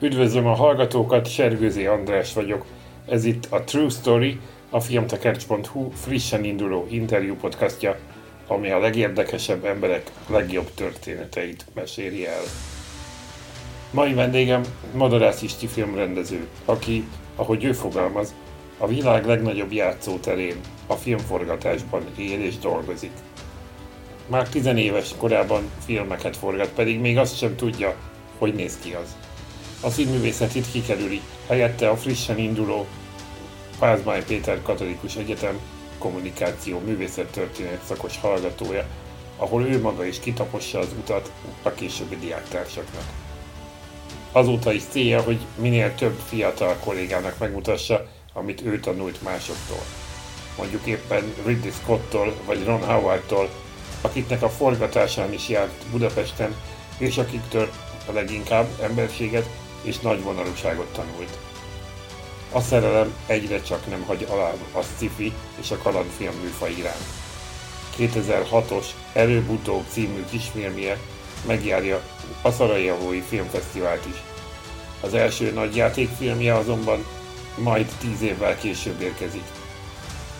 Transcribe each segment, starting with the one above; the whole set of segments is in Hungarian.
Üdvözlöm a hallgatókat, Sergőzi András vagyok. Ez itt a True Story, a filmtekercs.hu frissen induló interjú podcastja, ami a legérdekesebb emberek legjobb történeteit meséli el. Mai vendégem Madarász Isti filmrendező, aki, ahogy ő fogalmaz, a világ legnagyobb játszóterén, a filmforgatásban él és dolgozik. Már tizenéves korában filmeket forgat, pedig még azt sem tudja, hogy néz ki az. A színművészetét kikerüli, helyette a frissen induló Pázmány Péter Katolikus Egyetem kommunikáció művészettörténet szakos hallgatója, ahol ő maga is kitapossa az utat a későbbi diáktársaknak. Azóta is célja, hogy minél több fiatal kollégának megmutassa, amit ő tanult másoktól. Mondjuk éppen Ridley Scotttól vagy Ron Howardtól, akiknek a forgatásán is járt Budapesten, és akiktől a leginkább emberséget és nagy vonalúságot tanult. A szerelem egyre csak nem hagy alá a sci és a kalandfilm műfaj iránt. 2006-os Előbb-utóbb című kisfilmje megjárja a Szarajevói Filmfesztivált is. Az első nagy játékfilmje azonban majd tíz évvel később érkezik.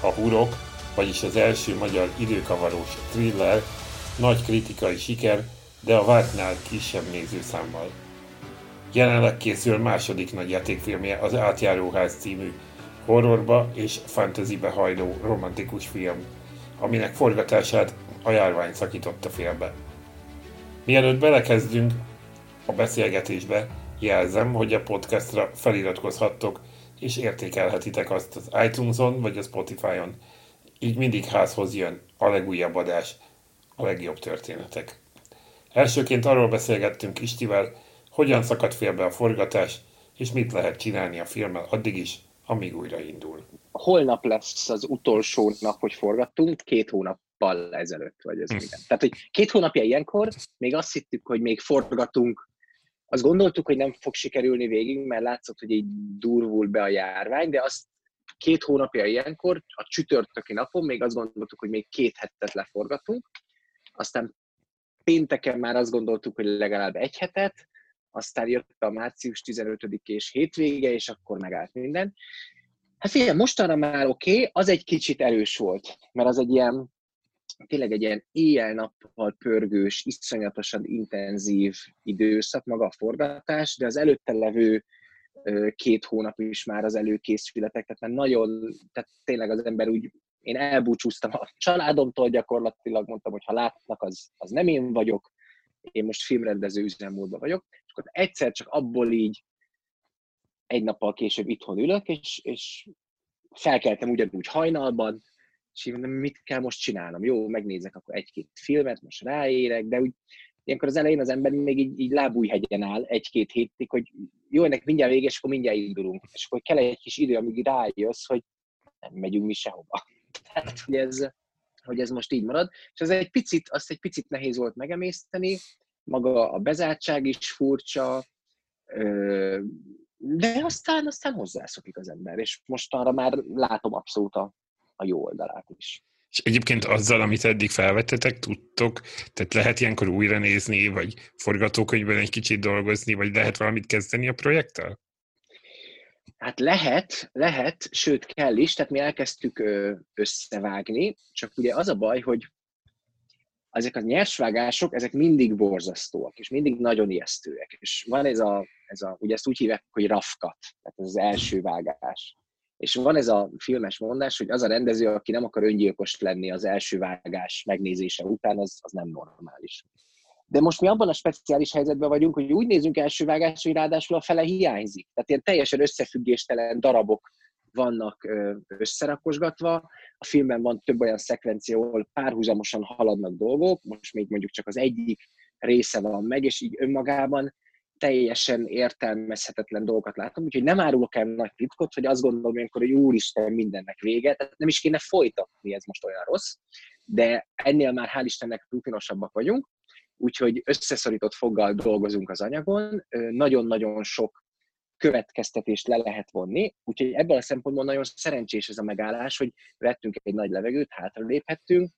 A Hurok, vagyis az első magyar időkavarós thriller nagy kritikai siker, de a vártnál kisebb nézőszámmal. Jelenleg készül második nagy játékfilmje az Átjáróház című horrorba és fantasybe hajló romantikus film, aminek forgatását a járvány szakította félbe. Mielőtt belekezdünk a beszélgetésbe, jelzem, hogy a podcastra feliratkozhattok és értékelhetitek azt az iTunes-on vagy a Spotify-on. Így mindig házhoz jön a legújabb adás, a legjobb történetek. Elsőként arról beszélgettünk Istivel, hogyan szakadt félbe a forgatás, és mit lehet csinálni a filmmel addig is, amíg újraindul. Holnap lesz az utolsó nap, hogy forgattunk, két hónappal ezelőtt, vagy ez hm. minden. Tehát, hogy két hónapja ilyenkor, még azt hittük, hogy még forgatunk, azt gondoltuk, hogy nem fog sikerülni végig, mert látszott, hogy így durvul be a járvány, de azt két hónapja ilyenkor, a csütörtöki napon még azt gondoltuk, hogy még két hetet leforgatunk, aztán pénteken már azt gondoltuk, hogy legalább egy hetet, aztán jött a március 15 és hétvége, és akkor megállt minden. Hát figyelj, mostanra már oké, okay, az egy kicsit erős volt, mert az egy ilyen, tényleg egy ilyen éjjel-nappal pörgős, iszonyatosan intenzív időszak maga a forgatás, de az előtte levő két hónap is már az előkészületek, tehát már nagyon, tehát tényleg az ember úgy, én elbúcsúztam a családomtól gyakorlatilag, mondtam, hogy ha látnak, az, az nem én vagyok, én most filmrendező üzemmódban vagyok, akkor egyszer csak abból így egy nappal később itthon ülök, és, és felkeltem ugyanúgy hajnalban, és így mondom, mit kell most csinálnom? Jó, megnézek akkor egy-két filmet, most ráérek, de úgy ilyenkor az elején az ember még így, így lábújhegyen áll egy-két hétig, hogy jó, ennek mindjárt vége, és akkor mindjárt indulunk. És akkor kell egy kis idő, amíg rájössz, hogy nem megyünk mi sehova. Tehát, hogy ez, hogy ez most így marad. És ez egy picit, azt egy picit nehéz volt megemészteni, maga a bezártság is furcsa, de aztán, aztán hozzászokik az ember, és most arra már látom abszolút a, a jó oldalát is. És egyébként azzal, amit eddig felvettetek, tudtok, tehát lehet ilyenkor újra nézni, vagy forgatókönyvben egy kicsit dolgozni, vagy lehet valamit kezdeni a projekttel? Hát lehet, lehet, sőt kell is, tehát mi elkezdtük összevágni, csak ugye az a baj, hogy ezek a nyersvágások, ezek mindig borzasztóak, és mindig nagyon ijesztőek. És van ez a, ez a ugye ezt úgy hívják, hogy rafkat, tehát ez az első vágás. És van ez a filmes mondás, hogy az a rendező, aki nem akar öngyilkos lenni az első vágás megnézése után, az, az nem normális. De most mi abban a speciális helyzetben vagyunk, hogy úgy nézünk első vágást, hogy ráadásul a fele hiányzik. Tehát ilyen teljesen összefüggéstelen darabok vannak összerakosgatva. A filmben van több olyan szekvencia, ahol párhuzamosan haladnak dolgok, most még mondjuk csak az egyik része van meg, és így önmagában teljesen értelmezhetetlen dolgokat látom, úgyhogy nem árulok el nagy titkot, hogy azt gondolom ilyenkor, hogy úristen, mindennek vége, tehát nem is kéne folytatni, ez most olyan rossz, de ennél már hál' Istennek rutinosabbak vagyunk, úgyhogy összeszorított foggal dolgozunk az anyagon, nagyon-nagyon sok következtetést le lehet vonni, úgyhogy ebből a szempontból nagyon szerencsés ez a megállás, hogy vettünk egy nagy levegőt, hátra léphettünk,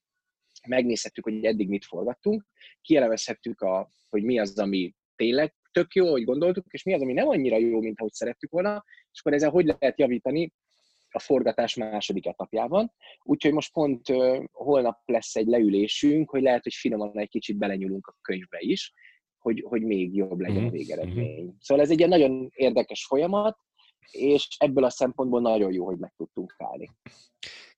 megnézhettük, hogy eddig mit forgattunk, kielemezhettük, a, hogy mi az, ami tényleg tök jó, hogy gondoltuk, és mi az, ami nem annyira jó, mint ahogy szerettük volna, és akkor ezzel hogy lehet javítani a forgatás második etapjában. Úgyhogy most pont holnap lesz egy leülésünk, hogy lehet, hogy finoman egy kicsit belenyúlunk a könyvbe is, hogy, hogy még jobb legyen a mhm, végeredmény. Mm-hmm. Szóval ez egy ilyen nagyon érdekes folyamat, és ebből a szempontból nagyon jó, hogy meg tudtunk állni.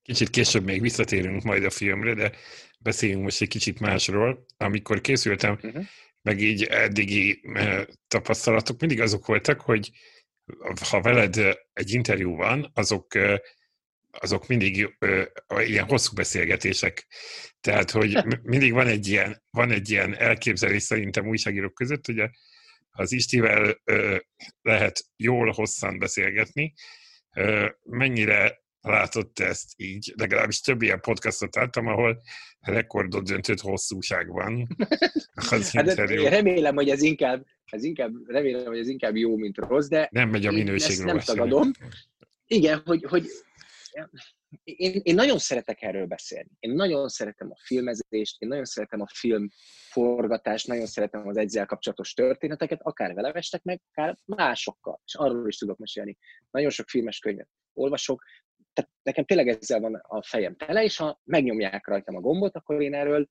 Kicsit később még visszatérünk majd a filmre, de beszéljünk most egy kicsit másról. Amikor készültem, uh-huh. meg így eddigi eh, tapasztalatok mindig azok voltak, hogy ha veled egy interjú van, azok eh, azok mindig ö, ilyen hosszú beszélgetések. Tehát, hogy mindig van egy ilyen, van egy ilyen elképzelés szerintem újságírók között, hogy az Istivel ö, lehet jól hosszan beszélgetni. Ö, mennyire látott ezt így? Legalábbis több ilyen podcastot láttam, ahol rekordot döntött hosszúság van az hát remélem, hogy ez inkább, ez inkább, remélem, hogy ez inkább jó, mint rossz, de nem megy a minőségről. nem tagadom. Igen, hogy, hogy én, én nagyon szeretek erről beszélni. Én nagyon szeretem a filmezést, én nagyon szeretem a film forgatást, nagyon szeretem az egyzel kapcsolatos történeteket, akár velem estek meg, akár másokkal, és arról is tudok mesélni. Nagyon sok filmes könyvet olvasok, tehát nekem tényleg ezzel van a fejem tele, és ha megnyomják rajtam a gombot, akkor én erről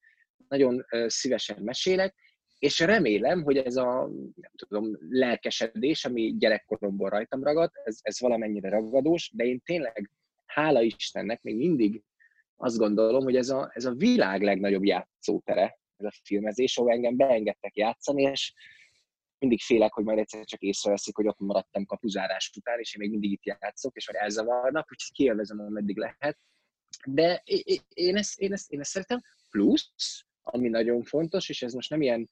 nagyon szívesen mesélek, és remélem, hogy ez a nem tudom, lelkesedés, ami gyerekkoromból rajtam ragad, ez, ez valamennyire ragadós, de én tényleg hála Istennek még mindig azt gondolom, hogy ez a, ez a világ legnagyobb játszótere, ez a filmezés, ahol engem beengedtek játszani, és mindig félek, hogy majd egyszer csak észreveszik, hogy ott maradtam kapuzárás után, és én még mindig itt játszok, és majd elzavarnak, úgyhogy kielvezem, ameddig lehet. De én ezt, én, ezt, én ezt szeretem. Plusz, ami nagyon fontos, és ez most nem ilyen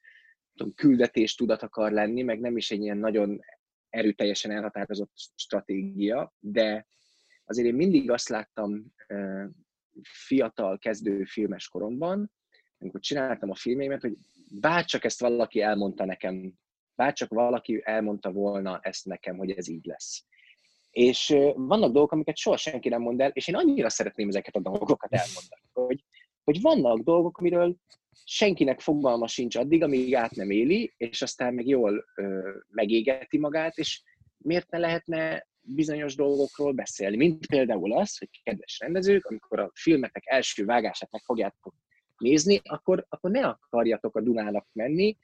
tudom, küldetés tudat akar lenni, meg nem is egy ilyen nagyon erőteljesen elhatározott stratégia, de azért én mindig azt láttam fiatal, kezdő filmes koromban, amikor csináltam a filmeimet, hogy bárcsak ezt valaki elmondta nekem, bárcsak valaki elmondta volna ezt nekem, hogy ez így lesz. És vannak dolgok, amiket soha senki nem mond el, és én annyira szeretném ezeket a dolgokat elmondani, hogy, hogy vannak dolgok, amiről senkinek fogalma sincs addig, amíg át nem éli, és aztán meg jól ö, megégeti magát, és miért ne lehetne bizonyos dolgokról beszélni, mint például az, hogy kedves rendezők, amikor a filmetek első vágását meg fogjátok nézni, akkor, akkor ne akarjatok a Dunának menni,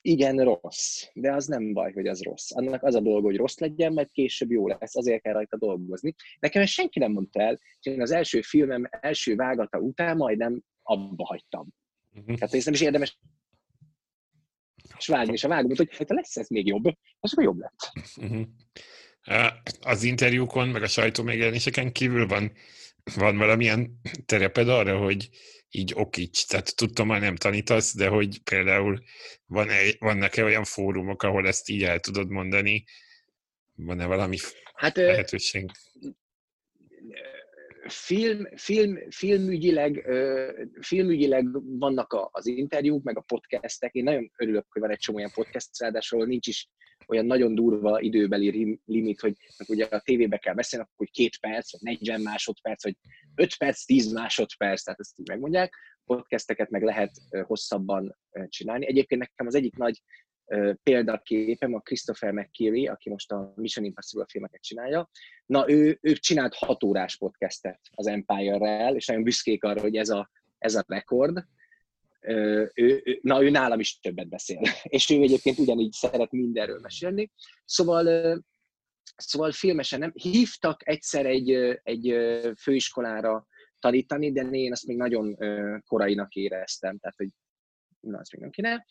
igen, rossz, de az nem baj, hogy az rossz. Annak az a dolga, hogy rossz legyen, mert később jó lesz, azért kell rajta dolgozni. Nekem ezt senki nem mondta el, és én az első filmem első vágata után majdnem abba hagytam. Uh-huh. Tehát ez nem is érdemes és vágni, és a vágom, hogy ha lesz ez még jobb, az akkor jobb lett. Uh-huh az interjúkon, meg a sajtó megjelenéseken kívül van, van valamilyen tereped arra, hogy így okíts, tehát tudtam, hogy nem tanítasz, de hogy például van -e, vannak-e olyan fórumok, ahol ezt így el tudod mondani? Van-e valami hát, lehetőség? Film, film, filmügyileg, filmügyileg vannak az interjúk, meg a podcastek. Én nagyon örülök, hogy van egy csomó olyan podcast, ráadásul nincs is olyan nagyon durva időbeli limit, hogy ugye a tévébe kell beszélni, akkor hogy két perc, vagy 40 másodperc, vagy 5 perc, 10 másodperc, tehát ezt így megmondják. Podcasteket meg lehet hosszabban csinálni. Egyébként nekem az egyik nagy példaképem a Christopher McKeary, aki most a Mission Impossible filmeket csinálja. Na, ő, ő csinált hat órás podcastet az Empire-rel, és nagyon büszkék arra, hogy ez a, ez a rekord ő, ő, na ő nálam is többet beszél, és ő egyébként ugyanígy szeret mindenről mesélni. Szóval, szóval filmesen nem. Hívtak egyszer egy, egy főiskolára tanítani, de én azt még nagyon korainak éreztem, tehát hogy na, azt még nem kéne.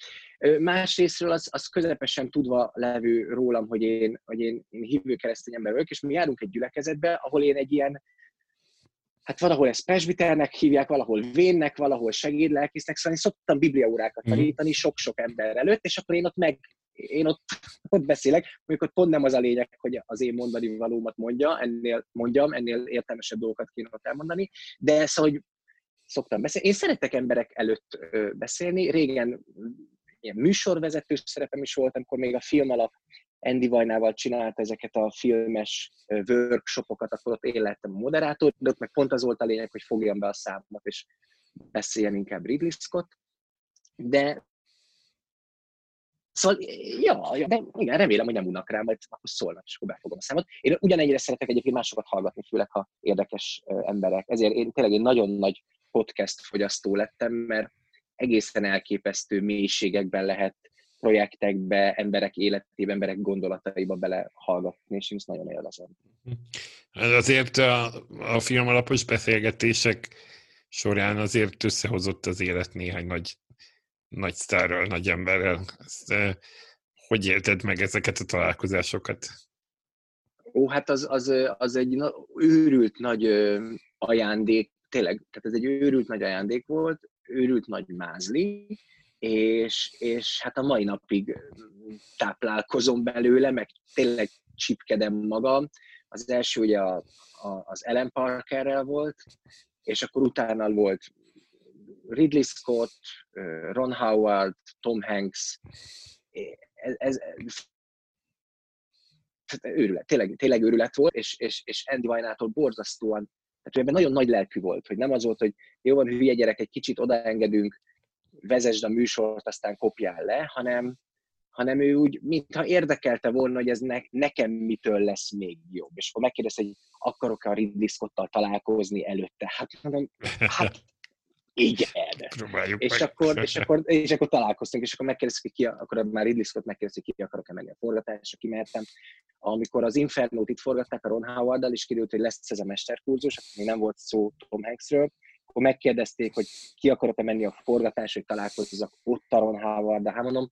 Másrésztről az, az közepesen tudva levő rólam, hogy én, hogy én, én hívő keresztény ember vagyok, és mi járunk egy gyülekezetbe, ahol én egy ilyen hát valahol ezt presbiternek hívják, valahol vénnek, valahol segédlelkésznek, szóval én szoktam bibliaórákat mhm. tanítani sok-sok ember előtt, és akkor én ott meg én ott, ott beszélek, mondjuk ott pont nem az a lényeg, hogy az én mondani valómat mondja, ennél mondjam, ennél értelmesebb dolgokat kéne ott elmondani, de szóval, hogy szoktam beszélni. Én szeretek emberek előtt beszélni, régen ilyen műsorvezető szerepem is volt, amikor még a film alap Andy Vajnával csinált ezeket a filmes workshopokat, akkor ott én lettem a moderátor, de ott meg pont az volt a lényeg, hogy fogjam be a számot, és beszéljen inkább Ridley Scott. De Szóval, ja, ja, de igen, remélem, hogy nem unnak rá, majd akkor szólnak, és akkor befogom a számot. Én ugyanennyire szeretek egyébként másokat hallgatni, főleg ha érdekes emberek. Ezért én tényleg egy nagyon nagy podcast fogyasztó lettem, mert egészen elképesztő mélységekben lehet projektekbe, emberek életébe, emberek gondolataiba belehallgatni, és én ezt nagyon élvezem. Azért a, a film alapos beszélgetések során azért összehozott az élet néhány nagy, nagy sztárral, nagy emberrel. Ezt, hogy élted meg ezeket a találkozásokat? Ó, hát az, az, az egy őrült nagy ajándék, tényleg, tehát ez egy őrült nagy ajándék volt, őrült nagy mázli, és, és hát a mai napig táplálkozom belőle, meg tényleg csipkedem magam. Az első ugye a, a, az Ellen Parkerrel volt, és akkor utána volt Ridley Scott, Ron Howard, Tom Hanks, ez, ez, őrület, tényleg, tényleg őrület volt, és, és, és Andy Vajnától borzasztóan, tehát ebben nagyon nagy lelkű volt, hogy nem az volt, hogy jó van, hülye gyerek, egy kicsit odaengedünk, vezesd a műsort, aztán kopjál le, hanem, hanem ő úgy, mintha érdekelte volna, hogy ez ne, nekem mitől lesz még jobb. És akkor megkérdezte, hogy akarok-e a Ridley Scott-tal találkozni előtte. Hát mondom, hát igen. Próbáljuk és, meg. akkor, és, akkor, és akkor találkoztunk, és akkor megkérdeztük, ki, akkor már Ridley Scott megkérdezték, ki akarok-e menni a forgatásra, kimehettem. Amikor az Inferno-t itt forgatták a Ron howard és kiderült, hogy lesz ez a mesterkurzus, akkor még nem volt szó Tom Hanksről, akkor megkérdezték, hogy ki akarok-e menni a forgatásra, hogy találkozzak ott a Ron howard de hát mondom,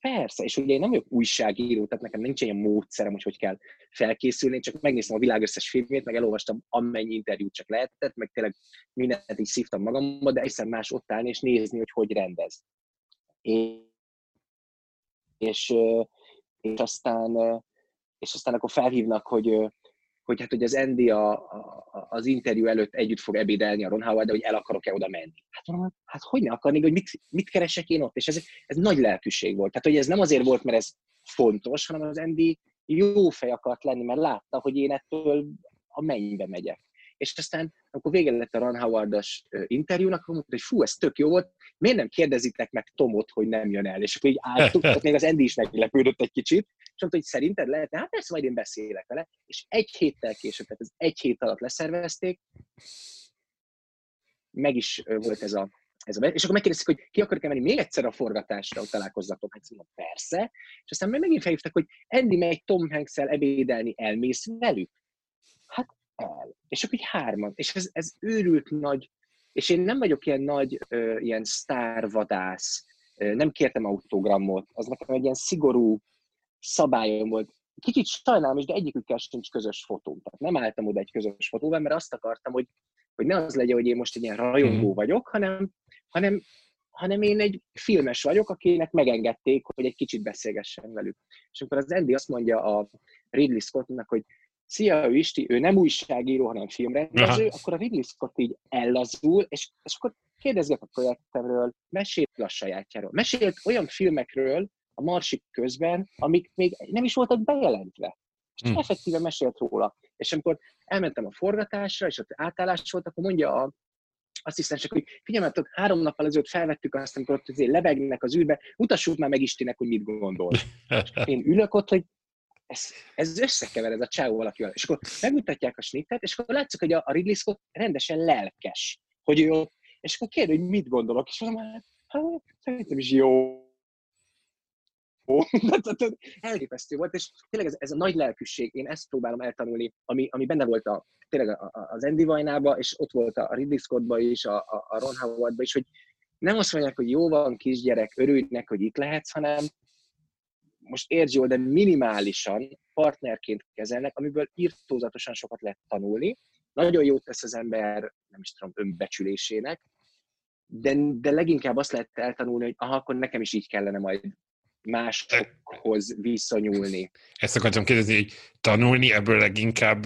Persze, és ugye én nem vagyok újságíró, tehát nekem nincs ilyen módszerem, hogy hogy kell felkészülni, csak megnéztem a világ összes filmét, meg elolvastam amennyi interjút csak lehetett, meg tényleg mindent így szívtam magamba, de egyszer más ott állni és nézni, hogy hogy rendez. És, és, aztán, és aztán akkor felhívnak, hogy hogy hát hogy az Andy a, a, az interjú előtt együtt fog ebédelni a Ron Howard, de hogy el akarok-e oda menni. Hát mondom, hát hogy ne akarnék, hogy mit, mit keresek én ott? És ez, ez nagy lehetőség volt. Tehát, hogy ez nem azért volt, mert ez fontos, hanem az Andy jó fej akart lenni, mert látta, hogy én ettől a mennybe megyek. És aztán, amikor vége lett a Ron Howard-as interjúnak, akkor mondta, hogy fú, ez tök jó volt, miért nem kérdezitek meg Tomot, hogy nem jön el? És akkor így álltuk, még az Andy is meglepődött egy kicsit, és mondta, hogy szerinted lehetne? Hát persze, majd én beszélek vele. És egy héttel később, tehát ez egy hét alatt leszervezték, meg is volt ez a, ez a és akkor megkérdezték, hogy ki akarok menni még egyszer a forgatásra, hogy találkozzatok. Hát mondom, persze. És aztán megint felhívtak, hogy Andy megy Tom hanks ebédelni, elmész velük? Hát el. És akkor így hárman. És ez, ez őrült nagy, és én nem vagyok ilyen nagy, ö, ilyen sztárvadász, nem kértem autogramot, az nekem egy ilyen szigorú szabályom volt. Kicsit sajnálom is, de egyikükkel sincs közös fotó. Tehát nem álltam oda egy közös fotóval, mert azt akartam, hogy, hogy ne az legyen, hogy én most egy ilyen rajongó mhm. vagyok, hanem, hanem, hanem én egy filmes vagyok, akinek megengedték, hogy egy kicsit beszélgessen velük. És akkor az Andy azt mondja a Ridley Scottnak, hogy szia, ő Isti, ő nem újságíró, hanem filmrendező, Aha. akkor a Ridley Scott így ellazul, és, és akkor kérdezget a projektemről, mesélt a sajátjáról. Mesélt olyan filmekről a marsik közben, amik még nem is voltak bejelentve. És hmm. effektíven mesélt róla. És amikor elmentem a forgatásra, és ott átállás volt, akkor mondja a asszisztensek, hogy figyelj, három nappal ezelőtt felvettük azt, amikor ott azért lebegnek az űrbe, mutassuk már meg Istinek, hogy mit gondol. Én ülök ott, hogy ez, ez összekever ez a csáó valakivel. És akkor megmutatják a snittet, és akkor látszik, hogy a, a Ridley Scott rendesen lelkes, hogy ő és akkor kérdő, hogy mit gondolok, és mondom, hát, hát szerintem is jó. Elképesztő volt, és tényleg ez, ez a nagy lelkűség, én ezt próbálom eltanulni, ami, ami benne volt a, tényleg az Andy Vajnába, és ott volt a Ridley Scottba is, a, a Ron Howardba is, hogy nem azt mondják, hogy jó van, kisgyerek, örülnek, hogy itt lehetsz, hanem most értsd jól, de minimálisan partnerként kezelnek, amiből írtózatosan sokat lehet tanulni. Nagyon jót tesz az ember, nem is tudom, önbecsülésének, de, de leginkább azt lehet eltanulni, hogy aha, akkor nekem is így kellene majd másokhoz viszonyulni. Ezt akartam kérdezni, hogy tanulni ebből leginkább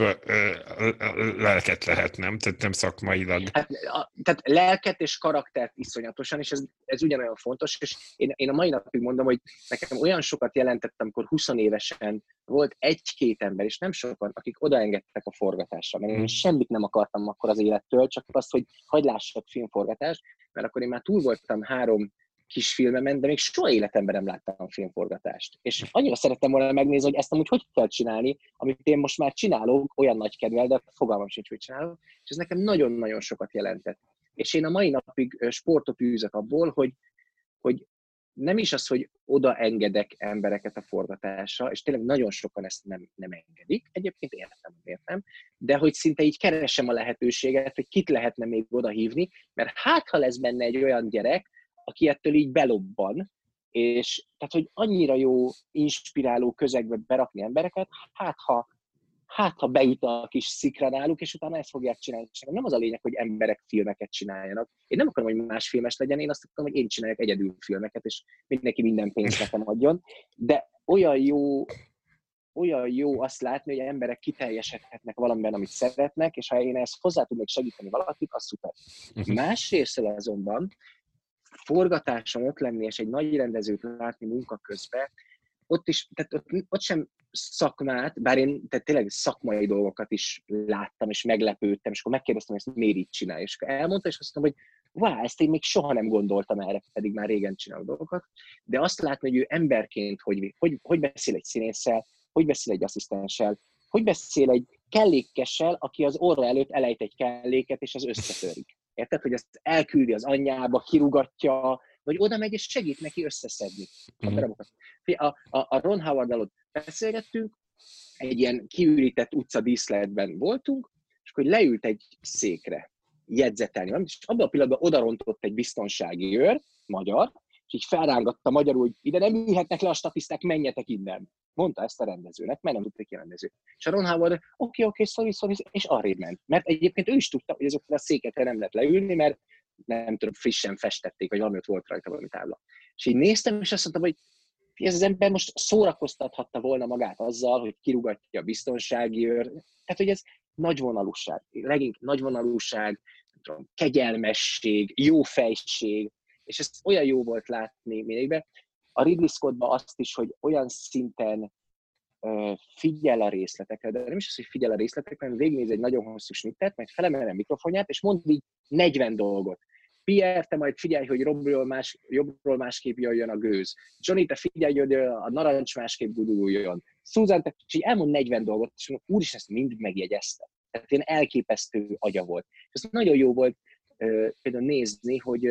lelket lehet, nem? Tehát nem szakmailag. Hát, a, tehát lelket és karaktert iszonyatosan, és ez, ez ugyanolyan fontos, és én, én a mai napig mondom, hogy nekem olyan sokat jelentettem, amikor 20 évesen volt egy-két ember, és nem sokan, akik odaengedtek a forgatásra, mert én hmm. semmit nem akartam akkor az élettől, csak azt, hogy hagyd lássak filmforgatást, mert akkor én már túl voltam három kisfilmemen, de még soha életemben nem láttam filmforgatást. És annyira szerettem volna megnézni, hogy ezt amúgy hogy kell csinálni, amit én most már csinálok, olyan nagy kedvel, de fogalmam sincs, hogy csinálok, és ez nekem nagyon-nagyon sokat jelentett. És én a mai napig sportot űzök abból, hogy, hogy nem is az, hogy oda engedek embereket a forgatásra, és tényleg nagyon sokan ezt nem, nem engedik, egyébként értem, értem, de hogy szinte így keresem a lehetőséget, hogy kit lehetne még oda hívni, mert hát ha lesz benne egy olyan gyerek, aki ettől így belobban, és tehát, hogy annyira jó, inspiráló közegbe berakni embereket, hát ha, hát ha beüt a kis szikra náluk, és utána ezt fogják csinálni. És nem az a lényeg, hogy emberek filmeket csináljanak. Én nem akarom, hogy más filmes legyen, én azt akarom, hogy én csináljak egyedül filmeket, és mindenki minden pénzt nekem adjon. De olyan jó, olyan jó azt látni, hogy emberek kiteljesedhetnek valamiben, amit szeretnek, és ha én ezt hozzá tudnék segíteni valakit, az szuper. Mhm. Másrészt azonban forgatáson ott lenni, és egy nagy rendezőt látni munka közben, ott is, tehát ott, ott sem szakmát, bár én tehát tényleg szakmai dolgokat is láttam, és meglepődtem, és akkor megkérdeztem, hogy ezt miért így csinálja, és elmondta, és azt mondtam, hogy wow, ezt én még soha nem gondoltam erre, pedig már régen csinálok dolgokat, de azt látni, hogy ő emberként hogy, hogy, hogy beszél egy színésszel, hogy beszél egy asszisztenssel, hogy beszél egy kellékessel, aki az orra előtt elejt egy kelléket, és az összetörik. Érted, hogy ezt elküldi az anyjába, kirugatja, vagy oda megy és segít neki összeszedni a mhm. darabokat. A, a, a Ron howard ott beszélgettünk, egy ilyen kiürített utca díszletben voltunk, és akkor leült egy székre jegyzetelni, és abban a pillanatban odarontott egy biztonsági őr, magyar, és így felrángatta magyarul, hogy ide nem ülhetnek le a statiszták, menjetek innen. Mondta ezt a rendezőnek, mert nem tudta ki rendező. És a Ron Howard, oké, oké, okay, sorry, és arrébb ment. Mert egyébként ő is tudta, hogy azokra a székekre nem lehet leülni, mert nem tudom, frissen festették, vagy valami ott volt rajta valami tábla. És így néztem, és azt mondtam, hogy ez az ember most szórakoztathatta volna magát azzal, hogy kirugatja a biztonsági őr. Tehát, hogy ez nagyvonalúság, legink nagyvonalúság, tudom, kegyelmesség, jó fejség, és ezt olyan jó volt látni mindigben. A Ridley Scottban azt is, hogy olyan szinten figyel a részletekre, de nem is az, hogy figyel a részletekre, hanem végignéz egy nagyon hosszú snittet, majd felemel a mikrofonját, és mond így 40 dolgot. Pierre, te majd figyelj, hogy jobbról, más, jobbról másképp jöjjön a gőz. Johnny, te figyelj, hogy a narancs másképp guduljon. Susan, te és így elmond 40 dolgot, és úr is ezt mind megjegyezte. Tehát ilyen elképesztő agya volt. És ez nagyon jó volt például nézni, hogy,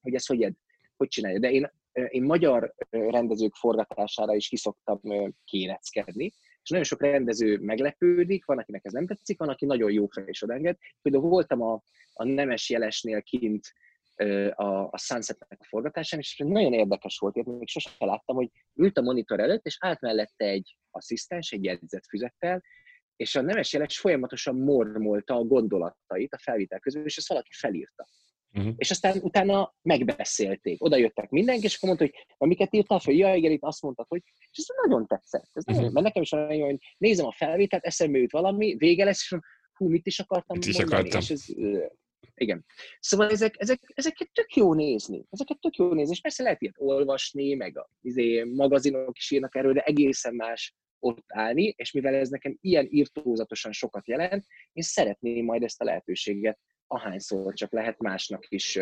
hogy ez hogy, hogy csinálja. De én, én magyar rendezők forgatására is kiszoktam kéreckedni, és nagyon sok rendező meglepődik, van, akinek ez nem tetszik, van, aki nagyon jó fel és odenged. Például voltam a, a Nemes Jelesnél kint a, a Sunset-nek a forgatásán, és nagyon érdekes volt, én még sosem láttam, hogy ült a monitor előtt, és állt mellette egy asszisztens, egy jegyzetfüzettel, és a nemes jeles folyamatosan mormolta a gondolatait a felvétel közül, és ezt valaki felírta. Uh-huh. És aztán utána megbeszélték. Oda jöttek mindenki, és akkor mondta, hogy miket írtál fel? Ja, igen, itt azt mondtad, hogy... És ez nagyon tetszett. Ez uh-huh. nagyon, mert nekem is olyan, hogy nézem a felvételt, eszembe jut valami, vége lesz, és hú, mit is akartam mit is mondani? Akartam. És ez, igen. Szóval ezek, ezek, ezeket tök jó nézni. Ezeket tök jó nézni. És persze lehet ilyet olvasni, meg a izé, magazinok is írnak erről, de egészen más ott állni, és mivel ez nekem ilyen írtózatosan sokat jelent, én szeretném majd ezt a lehetőséget ahányszor csak lehet másnak is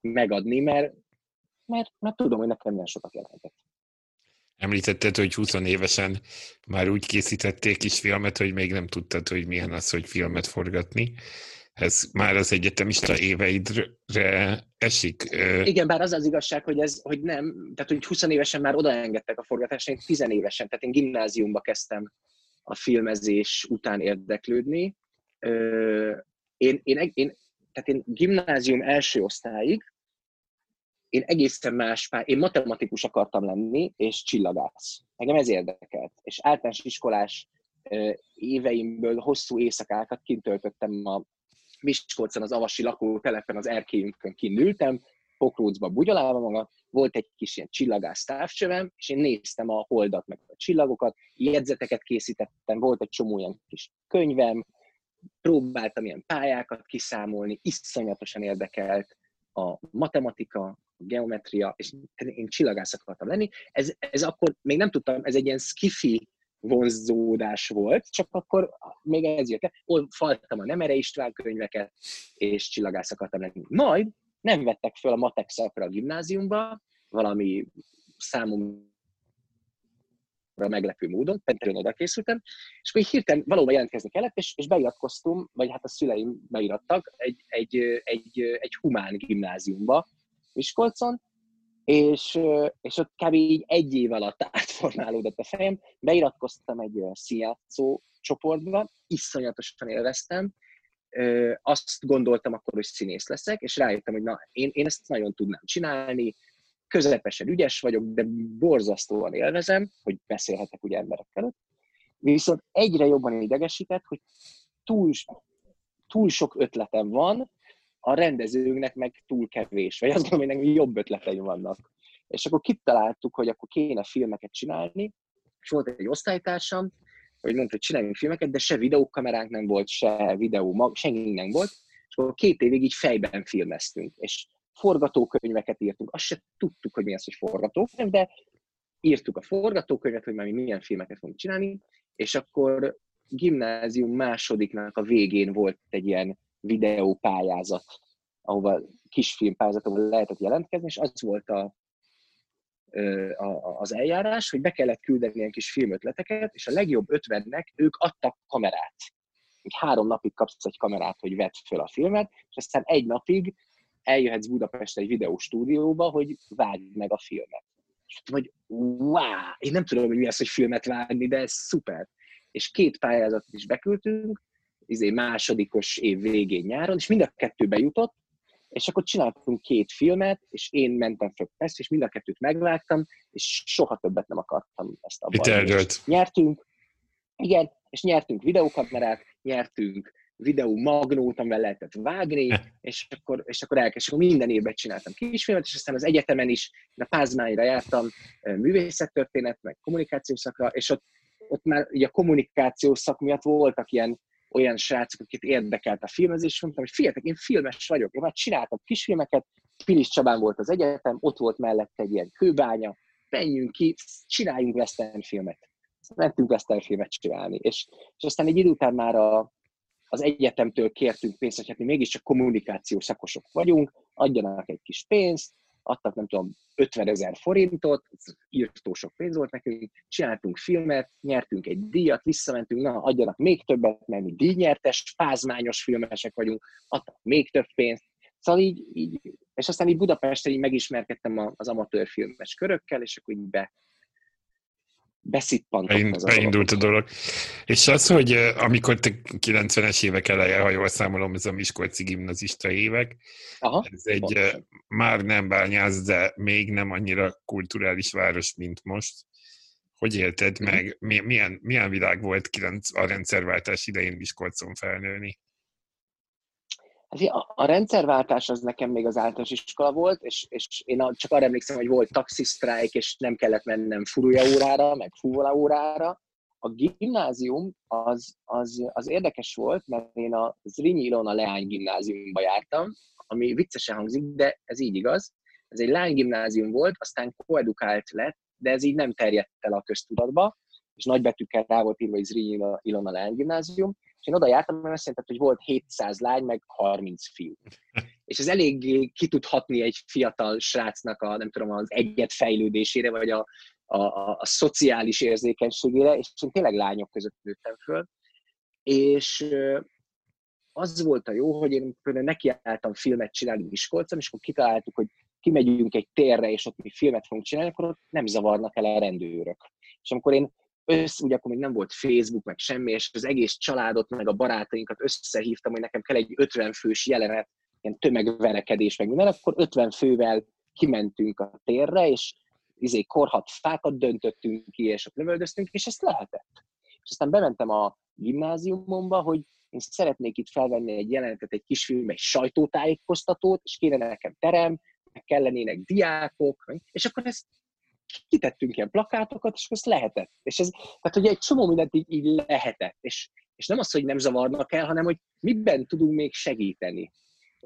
megadni, mert, mert, mert tudom, hogy nekem nem sokat jelentett. Említetted, hogy 20 évesen már úgy készítették is filmet, hogy még nem tudtad, hogy milyen az, hogy filmet forgatni ez már az egyetemista éveidre esik. Igen, bár az az igazság, hogy ez, hogy nem, tehát hogy 20 évesen már odaengedtek a forgatásra, én 10 évesen, tehát én gimnáziumba kezdtem a filmezés után érdeklődni. Én, én, én, tehát én gimnázium első osztályig én egészen más pár, én matematikus akartam lenni, és csillagász. Engem ez érdekelt. És általános iskolás éveimből hosszú éjszakákat kint töltöttem a Miskolcon az avasi lakótelepen az erkélyünkön kinültem, pokrócba bugyolálva magam, volt egy kis ilyen csillagász távcsövem, és én néztem a holdat, meg a csillagokat, jegyzeteket készítettem, volt egy csomó ilyen kis könyvem, próbáltam ilyen pályákat kiszámolni, iszonyatosan érdekelt a matematika, a geometria, és én csillagász akartam lenni. Ez, ez akkor még nem tudtam, ez egy ilyen skifi vonzódás volt, csak akkor még ez jött le. Faltam a Nemere István könyveket, és csillagász akartam lenni. Majd nem vettek föl a matek szakra a gimnáziumba, valami számomra meglepő módon, pedig oda készültem, és akkor hirtelen valóban jelentkezni kellett, és, és beiratkoztam, vagy hát a szüleim beirattak egy, egy, egy, egy humán gimnáziumba Miskolcon, és, és ott kb. így egy év alatt átformálódott a fejem. Beiratkoztam egy színjátszó csoportba, iszonyatosan élveztem, azt gondoltam akkor, hogy színész leszek, és rájöttem, hogy na, én, én ezt nagyon tudnám csinálni, közepesen ügyes vagyok, de borzasztóan élvezem, hogy beszélhetek ugye emberekkel. Viszont egyre jobban idegesített, hogy túl, túl sok ötletem van, a rendezőknek meg túl kevés, vagy azt gondolom, hogy nekem jobb ötleteim vannak. És akkor kitaláltuk, hogy akkor kéne filmeket csinálni, és volt egy osztálytársam, hogy mondta, hogy csináljunk filmeket, de se videókameránk nem volt, se videó, senki nem volt, és akkor két évig így fejben filmeztünk, és forgatókönyveket írtunk. Azt se tudtuk, hogy mi az, hogy forgatókönyv, de írtuk a forgatókönyvet, hogy már mi milyen filmeket fogunk csinálni, és akkor gimnázium másodiknak a végén volt egy ilyen videópályázat, ahova kisfilmpályázat, ahol lehetett jelentkezni, és az volt a, a, az eljárás, hogy be kellett küldeni ilyen kis filmötleteket, és a legjobb ötvennek ők adtak kamerát. Úgy három napig kapsz egy kamerát, hogy vedd föl a filmet, és aztán egy napig eljöhetsz Budapestre egy videóstúdióba, hogy vágd meg a filmet. Vagy, wow, én nem tudom, hogy mi az, hogy filmet vágni, de ez szuper. És két pályázatot is beküldtünk, izé másodikos év végén nyáron, és mind a kettőbe jutott, és akkor csináltunk két filmet, és én mentem föl persze, és mind a kettőt megvágtam, és soha többet nem akartam ezt abban. Nyertünk, igen, és nyertünk videókamerát, nyertünk videó magnót, amivel lehetett vágni, és akkor, és akkor elkezdtem, minden évben csináltam kisfilmet, és aztán az egyetemen is, a Pázmányra jártam művészettörténet, meg kommunikációs szakra, és ott, ott már ugye a kommunikációs szak miatt voltak ilyen olyan srácok, akik érdekelt a filmezés, és mondtam, hogy figyeljetek, én filmes vagyok, én már csináltam kisfilmeket, Pilis Csabán volt az egyetem, ott volt mellette egy ilyen kőbánya, menjünk ki, csináljunk western filmet. Mentünk western filmet csinálni, és, és aztán egy idő után már a, az egyetemtől kértünk pénzt, hogy hát mi mégiscsak kommunikációs szakosok vagyunk, adjanak egy kis pénzt, adtak nem tudom 50 ezer forintot, írtó sok pénz volt nekünk, csináltunk filmet, nyertünk egy díjat, visszamentünk, na adjanak még többet, mert mi díjnyertes, pázmányos filmesek vagyunk, adtak még több pénzt, Szóval így, így, és aztán így Budapesten így megismerkedtem az amatőr filmes körökkel, és akkor így be, beszippantott Beind, az Beindult a dolog. És az, hogy amikor te 90-es évek eleje, ha jól számolom, ez a Miskolci gimnazista évek, Aha, ez egy pontosan. már nem bányász, de még nem annyira kulturális város, mint most. Hogy élted mm. meg? Milyen, milyen világ volt a rendszerváltás idején Miskolcon felnőni? Hát a, a rendszerváltás az nekem még az általános iskola volt, és, és én csak arra emlékszem, hogy volt taxisztrájk, és nem kellett mennem furúja órára, meg fúvola órára. A gimnázium az, az, az érdekes volt, mert én a Zrínyi Ilona Leány gimnáziumba jártam, ami viccesen hangzik, de ez így igaz. Ez egy lánygimnázium volt, aztán koedukált lett, de ez így nem terjedt el a köztudatba, és nagybetűkkel rá volt írva, hogy Zrínyi Ilona Leány gimnázium, és én oda jártam, mert azt jelentett, hogy volt 700 lány, meg 30 fiú. És ez elég ki tud hatni egy fiatal srácnak a, nem tudom, az egyet fejlődésére, vagy a, a, a, a szociális érzékenységére, és én tényleg lányok között nőttem föl. És az volt a jó, hogy én például nekiálltam filmet csinálni Miskolcon, és akkor kitaláltuk, hogy kimegyünk egy térre, és ott mi filmet fogunk csinálni, akkor ott nem zavarnak el a rendőrök. És amikor én össze, ugye akkor még nem volt Facebook, meg semmi, és az egész családot, meg a barátainkat összehívtam, hogy nekem kell egy 50 fős jelenet, ilyen tömegverekedés, meg minden, akkor 50 fővel kimentünk a térre, és izé korhat fákat döntöttünk ki, és ott lövöldöztünk, és ezt lehetett. És aztán bementem a gimnáziumomba, hogy én szeretnék itt felvenni egy jelenetet, egy kisfilm, egy sajtótájékoztatót, és kéne nekem terem, meg kellenének diákok, és akkor ezt kitettünk ilyen plakátokat, és ezt lehetett. És ez, tehát ugye egy csomó mindent így, így lehetett. És, és nem az, hogy nem zavarnak el, hanem hogy miben tudunk még segíteni.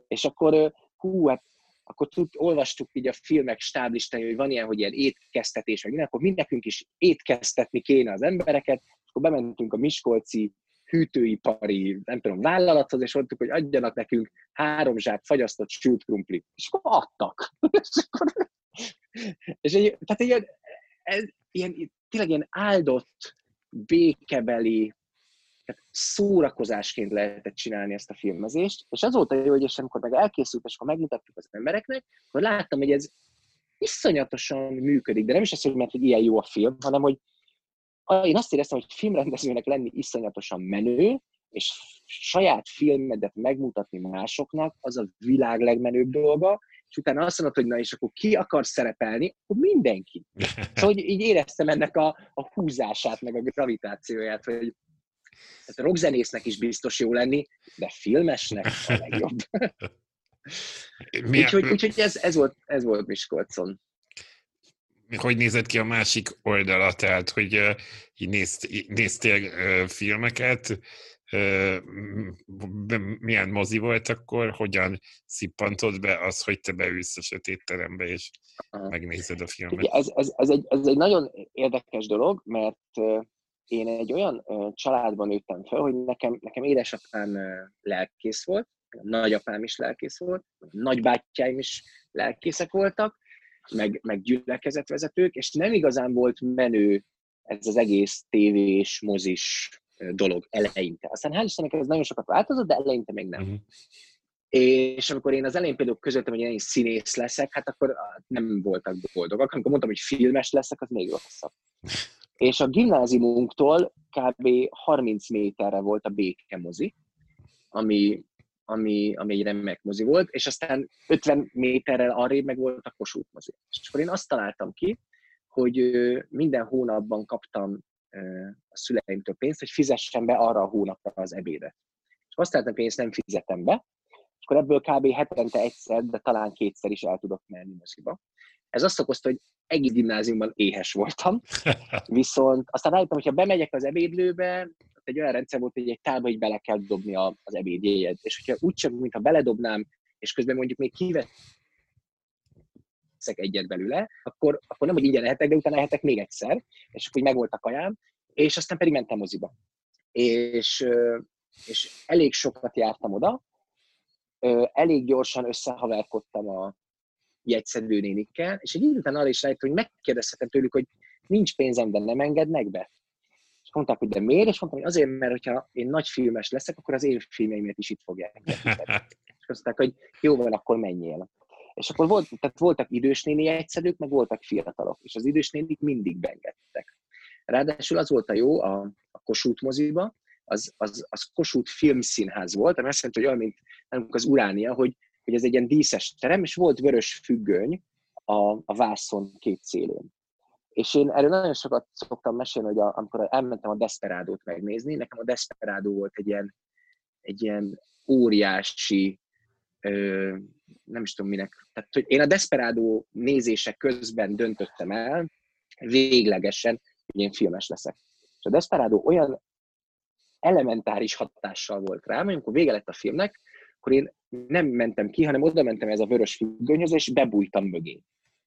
És akkor, hú, hát akkor tud, olvastuk így a filmek stáblistája, hogy van ilyen, hogy ilyen étkeztetés, meg minden, akkor mind nekünk is étkeztetni kéne az embereket, akkor bementünk a Miskolci hűtőipari, nem tudom, vállalathoz, és mondtuk, hogy adjanak nekünk három zsák fagyasztott sült krumplit. És akkor adtak. és, akkor, és egy, tehát egy, ez, ilyen, tényleg ilyen áldott, békebeli, tehát szórakozásként lehetett csinálni ezt a filmezést, és az volt a jó, hogy és amikor meg elkészült, és akkor megmutattuk az embereknek, akkor láttam, hogy ez iszonyatosan működik, de nem is az, hogy mert hogy ilyen jó a film, hanem hogy én azt éreztem, hogy filmrendezőnek lenni iszonyatosan menő, és saját filmedet megmutatni másoknak, az a világ legmenőbb dolga, és utána azt mondod, hogy na és akkor ki akar szerepelni, akkor mindenki. Szóval hogy így éreztem ennek a, a húzását, meg a gravitációját, hogy tehát rockzenésznek is biztos jó lenni, de filmesnek a legjobb. úgyhogy úgyhogy ez, ez, volt, ez volt Miskolcon hogy nézett ki a másik oldala, tehát hogy így nézt, néztél filmeket, milyen mozi volt akkor, hogyan szippantod be az, hogy te beülsz a sötét terembe, és megnézed a filmet? Ez, ez, ez, egy, ez egy nagyon érdekes dolog, mert én egy olyan családban nőttem fel, hogy nekem, nekem édesapám lelkész volt, nagyapám is lelkész volt, nagybátyáim is lelkészek voltak, meg, meg gyülekezetvezetők, és nem igazán volt menő ez az egész tévés, mozis dolog eleinte. Aztán hál' Istennek ez nagyon sokat változott, de eleinte még nem. Uh-huh. És amikor én az elején például közöltem, hogy én színész leszek, hát akkor nem voltak boldogak. Amikor mondtam, hogy filmes leszek, az még rosszabb. És a gimnáziumunktól kb. 30 méterre volt a Béke mozi, ami ami, ami egy remek mozi volt, és aztán 50 méterrel arrébb meg volt a Kossuth mozi. És akkor én azt találtam ki, hogy minden hónapban kaptam a szüleimtől pénzt, hogy fizessem be arra a hónapra az ebédet. És hogy ezt nem fizetem be, és akkor ebből kb. hetente egyszer, de talán kétszer is el tudok menni moziba. Ez azt okozta, hogy egész gimnáziumban éhes voltam, viszont aztán rájöttem, hogy ha bemegyek az ebédlőbe, egy olyan rendszer volt, hogy egy tálba így bele kell dobni az ebédjegyet. És hogyha úgy csak, mintha beledobnám, és közben mondjuk még kiveszek egyet belőle, akkor, akkor nem, hogy ingyen lehetek, de utána lehetek még egyszer, és akkor meg volt a kajám, és aztán pedig mentem moziba. És, és elég sokat jártam oda, elég gyorsan összehaverkodtam a jegyszedő nénikkel, és egy idő után arra is rájöttem, hogy megkérdezhetem tőlük, hogy nincs pénzem, de nem engednek be mondták, hogy de miért, és mondtam, hogy azért, mert hogyha én nagy filmes leszek, akkor az én filmeimet is itt fogják. és azt mondták, hogy jó van, akkor menjél. És akkor volt, tehát voltak idős néni egyszerűk, meg voltak fiatalok, és az idős nénik mindig beengedtek. Ráadásul az volt a jó a, a Kossuth moziba, az, az, az Kossuth filmszínház volt, ami azt jelenti, hogy olyan, mint az Uránia, hogy, hogy ez egy ilyen díszes terem, és volt vörös függöny a, a vászon két szélén. És én erről nagyon sokat szoktam mesélni, hogy a, amikor elmentem a Desperádót megnézni, nekem a Desperádó volt egy ilyen, egy ilyen óriási, nem is tudom minek. Tehát, hogy én a Desperádó nézések közben döntöttem el, véglegesen, hogy én filmes leszek. És a Desperádó olyan elementáris hatással volt rám, amikor vége lett a filmnek, akkor én nem mentem ki, hanem oda mentem ez a vörös függönyhöz, és bebújtam mögé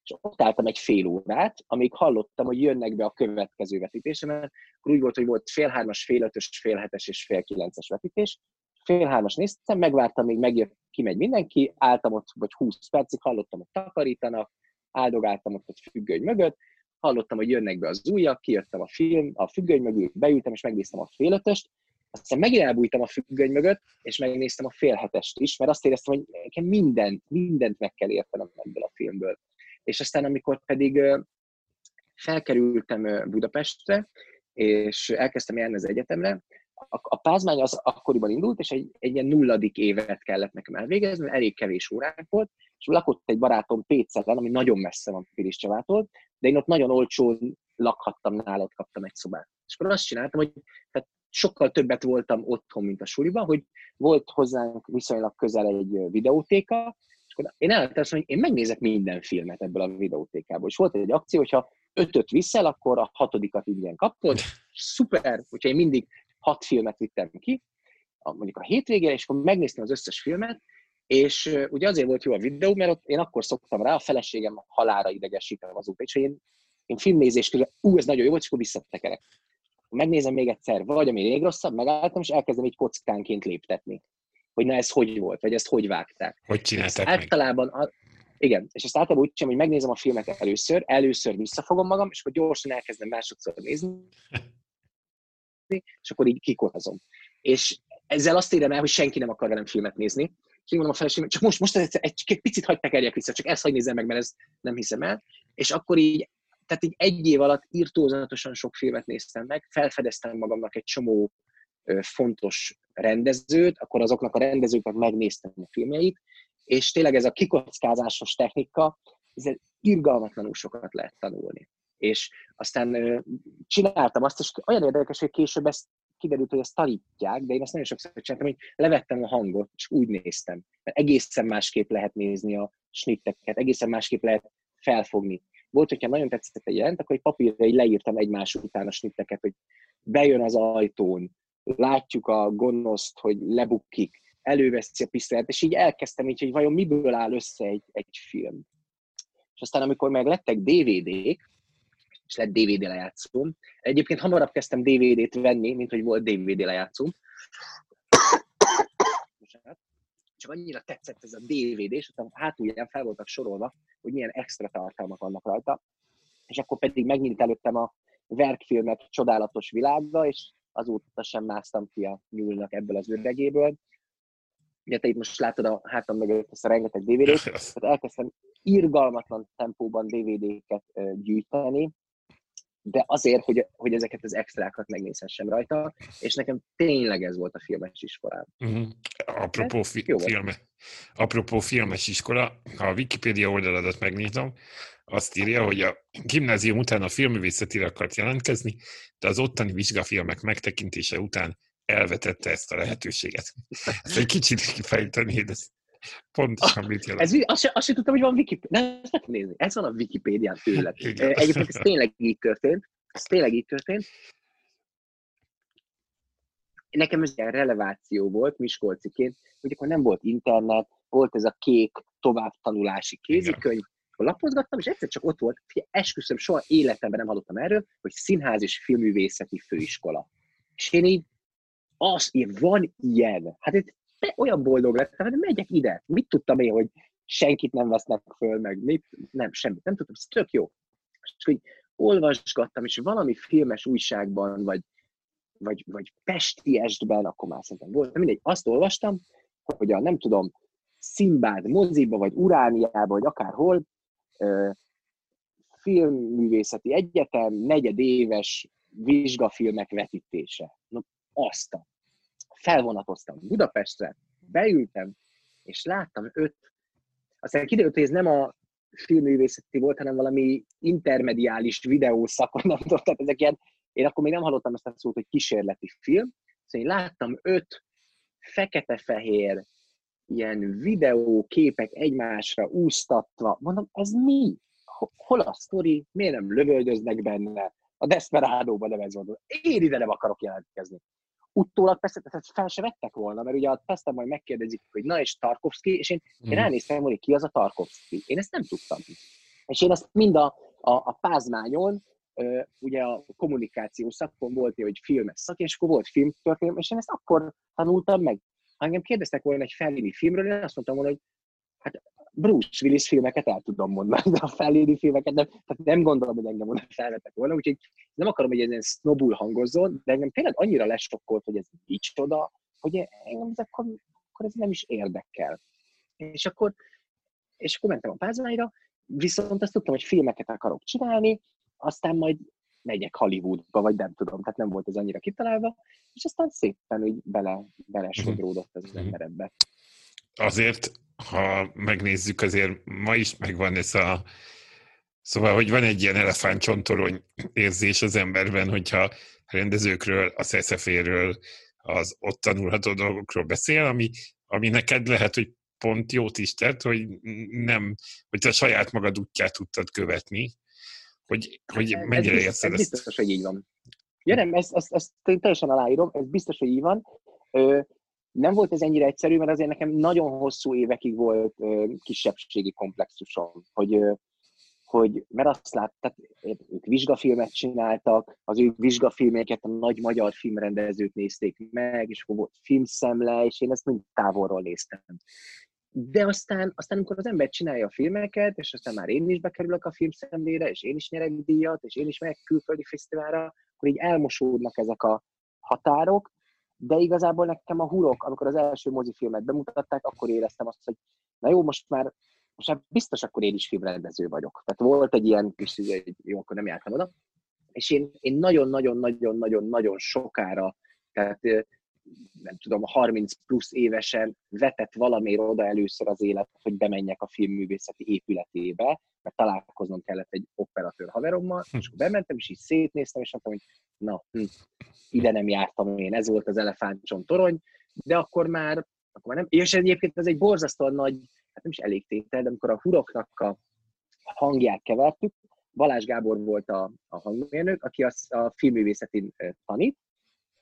és ott álltam egy fél órát, amíg hallottam, hogy jönnek be a következő vetítésre, mert akkor úgy volt, hogy volt fél hármas, fél ötös, fél hetes és fél kilences vetítés, fél hármas néztem, megvártam, még megjött, kimegy mindenki, álltam ott, vagy 20 percig, hallottam, hogy takarítanak, áldogáltam ott egy függöny mögött, hallottam, hogy jönnek be az újak, kijöttem a film, a függöny mögül, beültem, és megnéztem a fél ötöst, aztán megint elbújtam a függöny mögött, és megnéztem a fél hetest is, mert azt éreztem, hogy nekem mindent, mindent meg kell értenem ebből a filmből. És aztán amikor pedig felkerültem Budapestre, és elkezdtem járni az egyetemre, a, pázmány az akkoriban indult, és egy, egy ilyen nulladik évet kellett nekem elvégezni, mert elég kevés óránk volt, és lakott egy barátom Pécelen, ami nagyon messze van Piris Csavától, de én ott nagyon olcsón lakhattam nála, ott kaptam egy szobát. És akkor azt csináltam, hogy tehát sokkal többet voltam otthon, mint a suliban, hogy volt hozzánk viszonylag közel egy videótéka, akkor én elmentem hogy én megnézek minden filmet ebből a videótékából. És volt egy akció, hogyha ötöt viszel, akkor a hatodikat ingyen kapod. Szuper, hogyha én mindig hat filmet vittem ki, mondjuk a hétvégére, és akkor megnéztem az összes filmet, és ugye azért volt jó a videó, mert ott én akkor szoktam rá, a feleségem halára idegesítem azóta, és én, én filmnézés közben, ú, ez nagyon jó volt, és akkor visszatekerek. megnézem még egyszer, vagy ami még rosszabb, megálltam, és elkezdem így kockánként léptetni. Hogy na ez hogy volt, vagy ezt hogy vágták. Hogy csinálták Általában, a, igen, és ezt általában úgy csinálom, hogy megnézem a filmet először, először visszafogom magam, és akkor gyorsan elkezdem másodszor nézni, és akkor így kikotazom. És ezzel azt érem el, hogy senki nem akar velem filmet nézni, és mondom a feleségem, csak most, most egy, egy, egy picit hagyd tekerjek vissza, csak ezt hagy nézem meg, mert ezt nem hiszem el. És akkor így, tehát így egy év alatt írtózatosan sok filmet néztem meg, felfedeztem magamnak egy csomó ö, fontos rendezőt, akkor azoknak a rendezőknek megnéztem a filmjeit, és tényleg ez a kikockázásos technika, ez irgalmatlanul sokat lehet tanulni. És aztán csináltam azt, és olyan érdekes, hogy később ezt kiderült, hogy ezt tanítják, de én azt nagyon sokszor csináltam, hogy levettem a hangot, és úgy néztem. Mert egészen másképp lehet nézni a snitteket, egészen másképp lehet felfogni. Volt, hogyha nagyon tetszett egy jelent, akkor egy papírra így leírtam egymás után a snitteket, hogy bejön az ajtón, látjuk a gonoszt, hogy lebukik, előveszi a pisztolyát, és így elkezdtem így, hogy vajon miből áll össze egy, egy film. És aztán, amikor meg lettek DVD-k, és lett DVD lejátszóm. Egyébként hamarabb kezdtem DVD-t venni, mint hogy volt DVD lejátszóm. Csak annyira tetszett ez a DVD, és utána hátulján fel voltak sorolva, hogy milyen extra tartalmak vannak rajta. És akkor pedig megnyílt előttem a verkfilmek csodálatos világa, és azóta sem másztam ki a nyúlnak ebből az üregéből. Ugye te itt most látod a hátam mögött ezt a rengeteg DVD-t, tehát elkezdtem irgalmatlan tempóban DVD-ket gyűjteni, de azért, hogy, hogy ezeket az extrákat megnézhessem rajta, és nekem tényleg ez volt a filmes iskolám. Uh-huh. Apropó, fi- filme, apropó filmes iskola, ha a Wikipédia oldaladat megnézem, azt írja, hogy a gimnázium után a filmművészetire akart jelentkezni, de az ottani vizsgafilmek megtekintése után elvetette ezt a lehetőséget. Ezt egy kicsit kifejteni, de pontosan mit jelent. Ez, azt, se, azt se tudtam, hogy van Wikipédia. Nem, nézni. Ez van a Wikipédián tőle. Egyébként ez tényleg így történt. Ez tényleg így történt. Nekem ez egy releváció volt Miskolciként, hogy akkor nem volt internet, volt ez a kék továbbtanulási kézikönyv, akkor lapozgattam, és egyszer csak ott volt, hogy esküszöm, soha életemben nem hallottam erről, hogy színház és filművészeti főiskola. És én így az, én van ilyen. Hát itt olyan boldog lettem, hogy megyek ide. Mit tudtam én, hogy senkit nem vesznek föl, meg mit? Nem, semmit. Nem tudtam, ez tök jó. És hogy olvasgattam, és valami filmes újságban, vagy, vagy, vagy Pestiesben, akkor már szerintem volt, mindegy, azt olvastam, hogy a nem tudom, Szimbád moziba, vagy Urániába, vagy akárhol, filmművészeti egyetem, negyedéves vizsgafilmek vetítése. No, azt a. Felvonatoztam Budapestre, beültem, és láttam öt, aztán kiderült, hogy ez nem a filmművészeti volt, hanem valami intermediális videószakon, nem tudom, tehát ezek ilyen, én akkor még nem hallottam ezt a szót, hogy kísérleti film, szóval én láttam öt fekete-fehér ilyen videó képek egymásra úsztatva, mondom, ez mi? Hol a sztori? Miért nem lövöldöznek benne? A Desperado-ban nem ez volt. Én ide nem akarok jelentkezni. Utólag persze tehát fel se vettek volna, mert ugye a tesztem majd megkérdezik, hogy na és Tarkovsky, és én, én mhm. ránéztem, hogy ki az a Tarkovsky. Én ezt nem tudtam. És én ezt mind a, a, a pázmányon, ugye a kommunikáció szakon volt, hogy filmes szak, és akkor volt filmtörténelem, és én ezt akkor tanultam meg. Ha engem kérdeztek volna egy felvédi filmről, én azt mondtam volna, hogy hát Bruce Willis filmeket el tudom mondani, de a felvédi filmeket nem, tehát nem gondolom, hogy engem oda felvettek volna, úgyhogy nem akarom, hogy ez ilyen snobul hangozzon, de engem tényleg annyira lesokkolt, hogy ez csoda, hogy engem ez akkor, akkor ez nem is érdekel. És akkor, és akkor mentem a pázmányra, viszont azt tudtam, hogy filmeket akarok csinálni, aztán majd megyek Hollywoodba, vagy nem tudom, tehát nem volt ez annyira kitalálva, és aztán szépen úgy bele, ez az mhm. ember ebbe. Azért, ha megnézzük, azért ma is megvan ez a Szóval, hogy van egy ilyen elefántcsontorony érzés az emberben, hogyha rendezőkről, a szeszeféről, az ott tanulható dolgokról beszél, ami, ami neked lehet, hogy pont jót is tett, hogy nem, hogy te saját magad útját tudtad követni, hogy, hogy mennyire ez, érzed ez ezt. biztos, hogy így van. Ja nem, ezt, ezt, ezt én teljesen aláírom, ez biztos, hogy így van. Ö, nem volt ez ennyire egyszerű, mert azért nekem nagyon hosszú évekig volt kisebbségi komplexusom, hogy hogy, mert azt látták, ők vizsgafilmet csináltak, az ő vizsgafilmeket a nagy magyar filmrendezőt nézték meg, és akkor volt filmszemle, és én ezt mind távolról néztem. De aztán, aztán amikor az ember csinálja a filmeket, és aztán már én is bekerülök a filmszemlére, és én is nyerek díjat, és én is megyek külföldi fesztiválra, akkor így elmosódnak ezek a határok, de igazából nekem a hurok, amikor az első mozifilmet bemutatták, akkor éreztem azt, hogy na jó, most már, most már biztos akkor én is filmrendező vagyok. Tehát volt egy ilyen kis, hogy jó, akkor nem jártam oda. És én, én nagyon-nagyon-nagyon-nagyon-nagyon sokára, tehát nem tudom, 30 plusz évesen vetett valamiért oda először az élet, hogy bemenjek a filmművészeti épületébe, mert találkoznom kellett egy operatőr haverommal, és akkor bementem, és így szétnéztem, és mondtam, hogy na, hm, ide nem jártam én, ez volt az elefántcsont torony, de akkor már, akkor már nem, és egyébként ez egy borzasztóan nagy, hát nem is elég tétel, de amikor a huroknak a hangját kevertük, Balázs Gábor volt a, a hangmérnök, aki a, a filmművészetén tanít,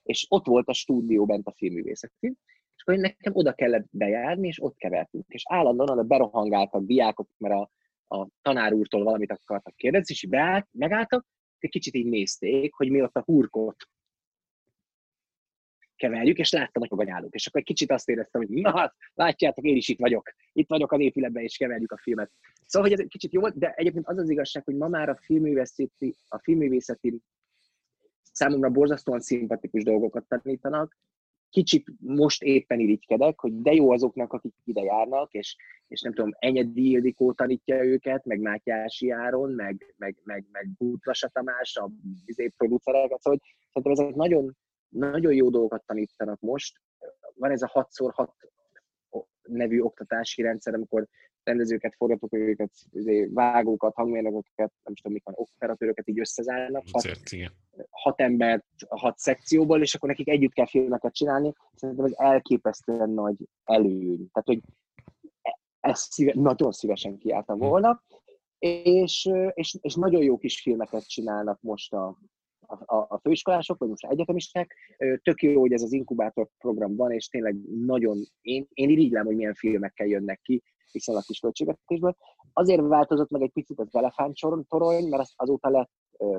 és ott volt a stúdió bent a filmművészetén, és akkor nekem oda kellett bejárni, és ott kevertünk. És állandóan oda berohangáltak diákok, mert a, a tanár úrtól valamit akartak kérdezni, és beállt, megálltak, egy kicsit így nézték, hogy mi ott a hurkot keverjük, és láttam, hogy maganyálunk. És akkor egy kicsit azt éreztem, hogy na hát, látjátok, én is itt vagyok. Itt vagyok a épületben, és keverjük a filmet. Szóval, hogy ez egy kicsit jó volt, de egyébként az az igazság, hogy ma már a filmművészeti, a filmművészeti számomra borzasztóan szimpatikus dolgokat tanítanak. Kicsit most éppen irigykedek, hogy de jó azoknak, akik ide járnak, és, és nem tudom, Enyedi Ildikó tanítja őket, meg Mátyási Áron, meg, meg, meg, meg Butlasa Tamás, a izé, producereket, szóval szerintem ezek nagyon, nagyon jó dolgokat tanítanak most. Van ez a 6x6 nevű oktatási rendszer, amikor rendezőket, forgatókönyveket, izé, vágókat, hangmérnököket, nem is tudom, mik van, operatőröket így összezárnak. Hat, hat embert, hat szekcióból, és akkor nekik együtt kell filmeket csinálni. Szerintem ez elképesztően nagy előny. Tehát, hogy e, ezt szíve, nagyon szívesen kiálltam hm. volna. És, és, és nagyon jó kis filmeket csinálnak most a, a, a főiskolások, vagy most a egyetemisták. Tök jó, hogy ez az inkubátor program van, és tényleg nagyon, én, én irigylem, hogy milyen filmekkel jönnek ki, viszonylag kis költségvetésből. Azért változott meg egy picit az elefánt torony, mert azóta lett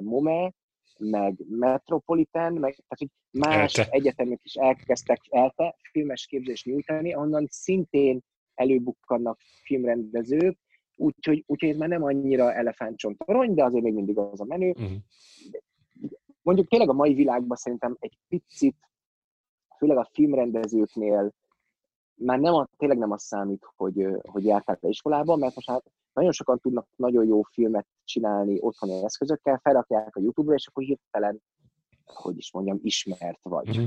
MOME, meg Metropolitan, meg tehát, hogy más Elte. egyetemek is elkezdtek ELTE filmes képzést nyújtani, onnan szintén előbukkannak filmrendezők, úgyhogy, úgyhogy ez már nem annyira elefántcsont torony, de azért még mindig az a menő. Uh-huh. Mondjuk tényleg a mai világban szerintem egy picit, főleg a filmrendezőknél már nem a, tényleg nem az számít, hogy, hogy jártál be iskolába, mert most hát nagyon sokan tudnak nagyon jó filmet csinálni otthoni eszközökkel, felrakják a YouTube-ra, és akkor hirtelen, hogy is mondjam, ismert vagy. Mm-hmm.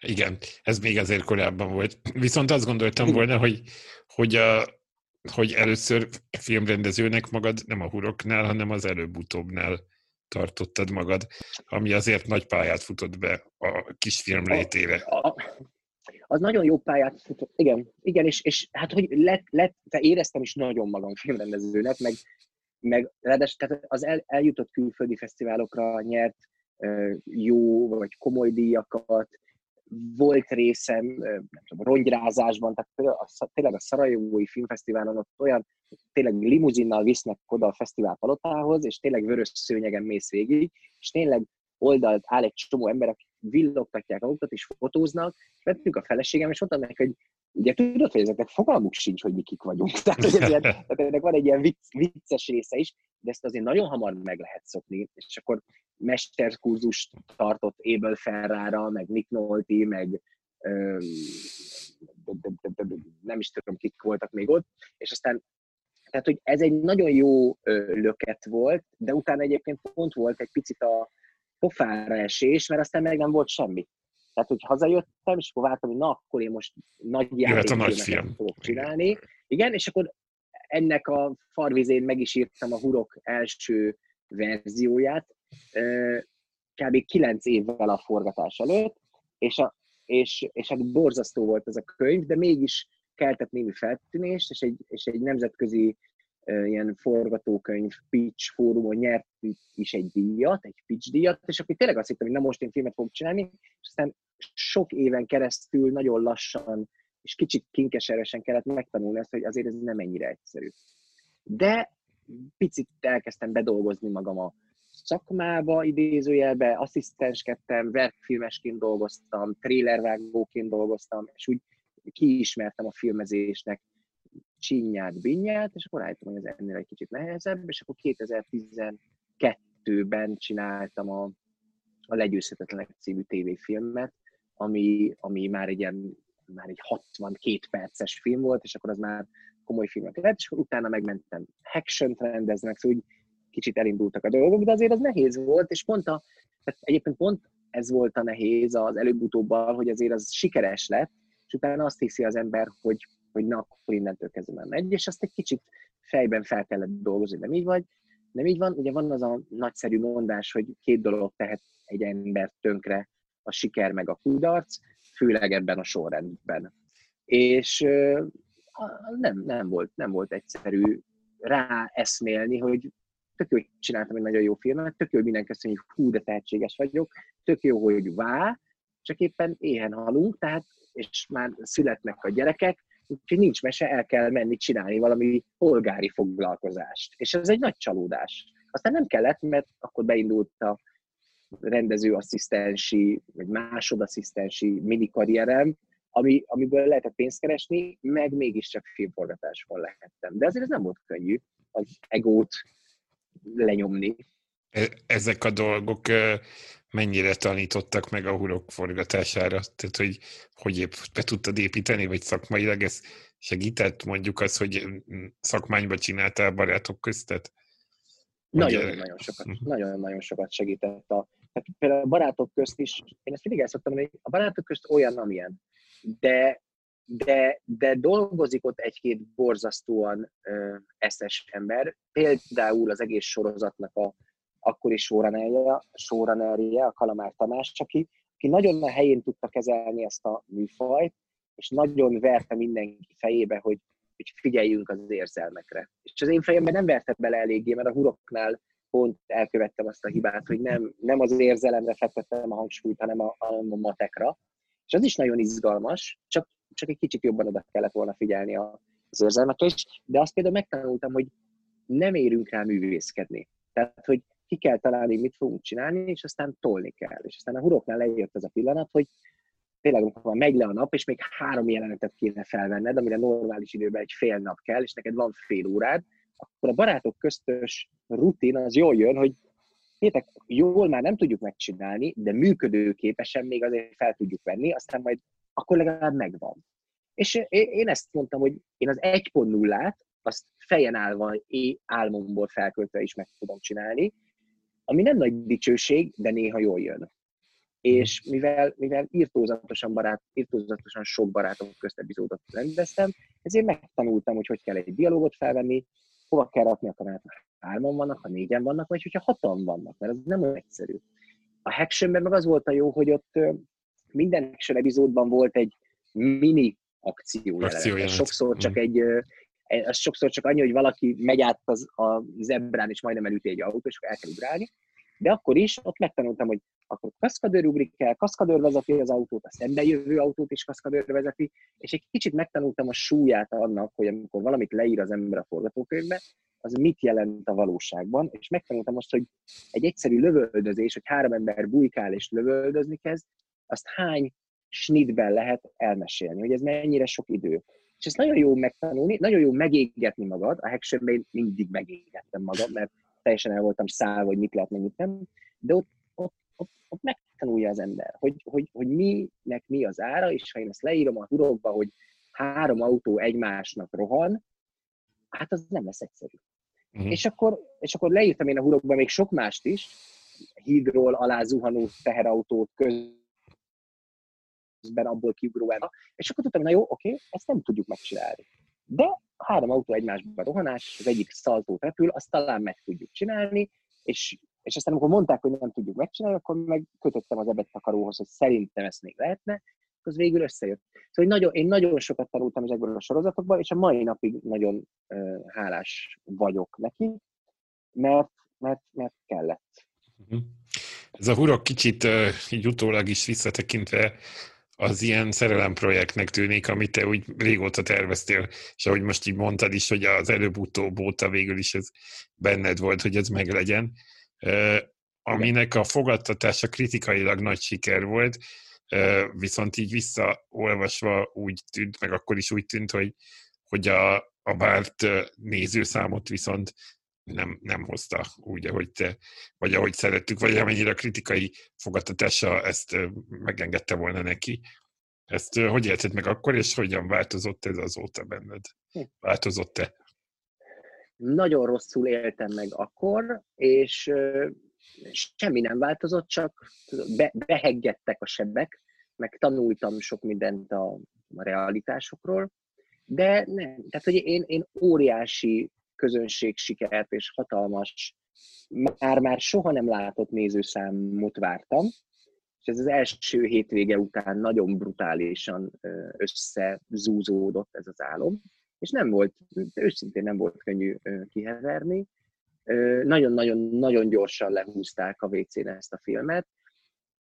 Igen, ez még azért korábban volt. Viszont azt gondoltam volna, hogy, hogy, a, hogy először filmrendezőnek magad nem a huroknál, hanem az előbb-utóbbnál tartottad magad, ami azért nagy pályát futott be a kisfilm létére. A, a, az nagyon jó pályát futott. Igen, igen, és, és hát, hogy lett, lett, te éreztem is nagyon magam filmrendezőnek, meg, meg ráadásul tehát az el, eljutott külföldi fesztiválokra nyert jó vagy komoly díjakat, volt részem, nem tudom, rongyrázásban, tehát a, tényleg a Szarajevói Filmfesztiválon ott olyan, tényleg limuzinnal visznek oda a fesztivál palotához, és tényleg vörös szőnyegen mész végig, és tényleg oldalt áll egy csomó ember, akik villogtatják magukat, és fotóznak, és vettünk a feleségem, és mondtam neki, hogy ugye tudod, hogy ezeknek fogalmuk sincs, hogy mi kik vagyunk. Tehát, hogy ez ilyen, tehát ennek van egy ilyen vicc, vicces része is, de ezt azért nagyon hamar meg lehet szokni, és akkor mesterkurzust tartott Abel Ferrara, meg Nick Nolte, meg öm, nem is tudom, kik voltak még ott, és aztán tehát, hogy ez egy nagyon jó löket volt, de utána egyébként pont volt egy picit a, pofára esés, mert aztán meg nem volt semmi. Tehát, hogy hazajöttem, és akkor vártam, hogy na, akkor én most nagy játékfilmet fogok csinálni. Igen, és akkor ennek a farvizén meg is írtam a Hurok első verzióját, kb. 9 évvel a forgatás előtt, és, a, és, és hát borzasztó volt ez a könyv, de mégis keltett némi feltűnést, és egy, és egy nemzetközi ilyen forgatókönyv pitch fórumon nyert is egy díjat, egy pitch díjat, és akkor tényleg azt hittem, hogy na most én filmet fogok csinálni, és aztán sok éven keresztül nagyon lassan és kicsit kinkeseresen kellett megtanulni ezt, hogy azért ez nem ennyire egyszerű. De picit elkezdtem bedolgozni magam a szakmába, idézőjelbe, asszisztenskedtem, webfilmesként dolgoztam, trailervágóként dolgoztam, és úgy kiismertem a filmezésnek csinyát, binyát, és akkor rájöttem, hogy ez ennél egy kicsit nehezebb, és akkor 2012-ben csináltam a, a Legyőzhetetlenek című tévéfilmet, ami, ami már egy ilyen már egy 62 perces film volt, és akkor az már komoly filmek lett, és akkor utána megmentem action rendeznek, szóval úgy kicsit elindultak a dolgok, de azért az nehéz volt, és pont a, tehát egyébként pont ez volt a nehéz az előbb-utóbb, hogy azért az sikeres lett, és utána azt hiszi az ember, hogy, hogy na, akkor innentől kezdve megy, és azt egy kicsit fejben fel kellett dolgozni, nem így vagy, nem így van, ugye van az a nagyszerű mondás, hogy két dolog tehet egy ember tönkre, a siker meg a kudarc, főleg ebben a sorrendben. És nem, nem, volt, nem volt egyszerű rá eszmélni, hogy tök jó, hogy csináltam egy nagyon jó filmet, tök jó, hogy minden köszönjük, hogy hú, de tehetséges vagyok, tök jó, hogy vá, csak éppen éhen halunk, tehát, és már születnek a gyerekek, úgyhogy nincs mese, el kell menni csinálni valami polgári foglalkozást. És ez egy nagy csalódás. Aztán nem kellett, mert akkor beindult a rendezőasszisztensi, vagy másodasszisztensi mini karrierem, ami, amiből lehetett pénzt keresni, meg mégiscsak filmforgatáson lehettem. De azért ez nem volt könnyű, az egót lenyomni. E, ezek a dolgok mennyire tanítottak meg a hurok forgatására? Tehát, hogy hogy épp be tudtad építeni, vagy szakmailag ez segített mondjuk az, hogy szakmányba csináltál barátok köztet? Nagyon-nagyon sokat, uh-huh. nagyon-nagyon sokat segített. A, tehát például a barátok közt is, én ezt mindig el szoktam hogy a barátok közt olyan, amilyen. De, de, de dolgozik ott egy-két borzasztóan ö, eszes ember, például az egész sorozatnak a akkori showrunnerje, a Kalamár Tamás, aki, aki nagyon a helyén tudta kezelni ezt a műfajt, és nagyon verte mindenki fejébe, hogy, hogy figyeljünk az érzelmekre. És az én fejemben nem verte bele eléggé, mert a huroknál pont elkövettem azt a hibát, hogy nem, nem az érzelemre fektettem a hangsúlyt, hanem a, a matekra. És az is nagyon izgalmas, csak, csak egy kicsit jobban oda kellett volna figyelni az érzelmekre is, de azt például megtanultam, hogy nem érünk rá művészkedni. Tehát, hogy ki kell találni, mit fogunk csinálni, és aztán tolni kell. És aztán a huroknál lejött ez a pillanat, hogy tényleg amikor megy le a nap, és még három jelenetet kéne felvenned, amire normális időben egy fél nap kell, és neked van fél órád, akkor a barátok köztös rutin az jól jön, hogy hétek, jól már nem tudjuk megcsinálni, de működőképesen még azért fel tudjuk venni, aztán majd akkor legalább megvan. És én ezt mondtam, hogy én az 1.0-át, azt fejen állva, álmomból felköltve is meg tudom csinálni, ami nem nagy dicsőség, de néha jól jön. És mivel, mivel írtózatosan, barát, írtózatosan sok barátok közt epizódot rendeztem, ezért megtanultam, hogy hogy kell egy dialógot felvenni, hova kell rakni a kamerát, ha hárman vannak, ha négyen vannak, vagy hogyha hatan vannak, mert ez nem olyan egyszerű. A Hactionben meg az volt a jó, hogy ott minden Haction epizódban volt egy mini akció, jelenet. Sokszor csak mm. egy, az sokszor csak annyi, hogy valaki megy át az, a zebrán, és majdnem elüti egy autó, és el kell ugrálni. De akkor is ott megtanultam, hogy akkor kaszkadőr ugrik el, kaszkadőr vezeti az autót, a szembe jövő autót is kaszkadőr vezeti, és egy kicsit megtanultam a súlyát annak, hogy amikor valamit leír az ember a forgatókönyvbe, az mit jelent a valóságban, és megtanultam azt, hogy egy egyszerű lövöldözés, hogy három ember bujkál és lövöldözni kezd, azt hány snitben lehet elmesélni, hogy ez mennyire sok idő. És ezt nagyon jó megtanulni, nagyon jó megégetni magad, a Hactionben én mindig megégettem magam, mert teljesen el voltam szállva, hogy mit lehet, meg mit nem, de ott, ott, ott, ott megtanulja az ember, hogy, hogy, hogy minek mi az ára, és ha én ezt leírom a hurokba, hogy három autó egymásnak rohan, hát az nem lesz egyszerű. Uh-huh. És, akkor, és akkor leírtam én a hurokba még sok mást is, hídról alá zuhanó teherautót, közben abból kiugró el. És akkor tudtam, na jó, oké, ezt nem tudjuk megcsinálni. De három autó egymásba rohanás, az egyik szaltó repül, azt talán meg tudjuk csinálni, és, és aztán amikor mondták, hogy nem tudjuk megcsinálni, akkor meg kötöttem az ebedtakaróhoz, hogy szerintem ezt még lehetne, az végül összejött. Szóval nagyon, én nagyon sokat tanultam ezekből a sorozatokból, és a mai napig nagyon uh, hálás vagyok neki, mert, mert, mert kellett. Mhm. Ez a hurok kicsit uh, így utólag is visszatekintve az ilyen szerelemprojektnek tűnik, amit te úgy régóta terveztél, és ahogy most így mondtad is, hogy az előbb-utóbb óta végül is ez benned volt, hogy ez meglegyen, aminek a fogadtatása kritikailag nagy siker volt, viszont így visszaolvasva úgy tűnt, meg akkor is úgy tűnt, hogy, hogy a, a várt nézőszámot viszont nem, nem hozta úgy, ahogy te, vagy ahogy szerettük, vagy amennyire a kritikai fogadtatása ezt megengedte volna neki. Ezt hogy élted meg akkor, és hogyan változott ez azóta benned? Hm. Változott-e? Nagyon rosszul éltem meg akkor, és semmi nem változott, csak be, beheggettek a sebek, meg tanultam sok mindent a, a realitásokról, de nem, tehát hogy én, én óriási közönségsikert és hatalmas, már-már soha nem látott nézőszámot vártam, és ez az első hétvége után nagyon brutálisan összezúzódott ez az álom, és nem volt, őszintén nem volt könnyű kiheverni. Nagyon-nagyon-nagyon gyorsan lehúzták a WC-n ezt a filmet.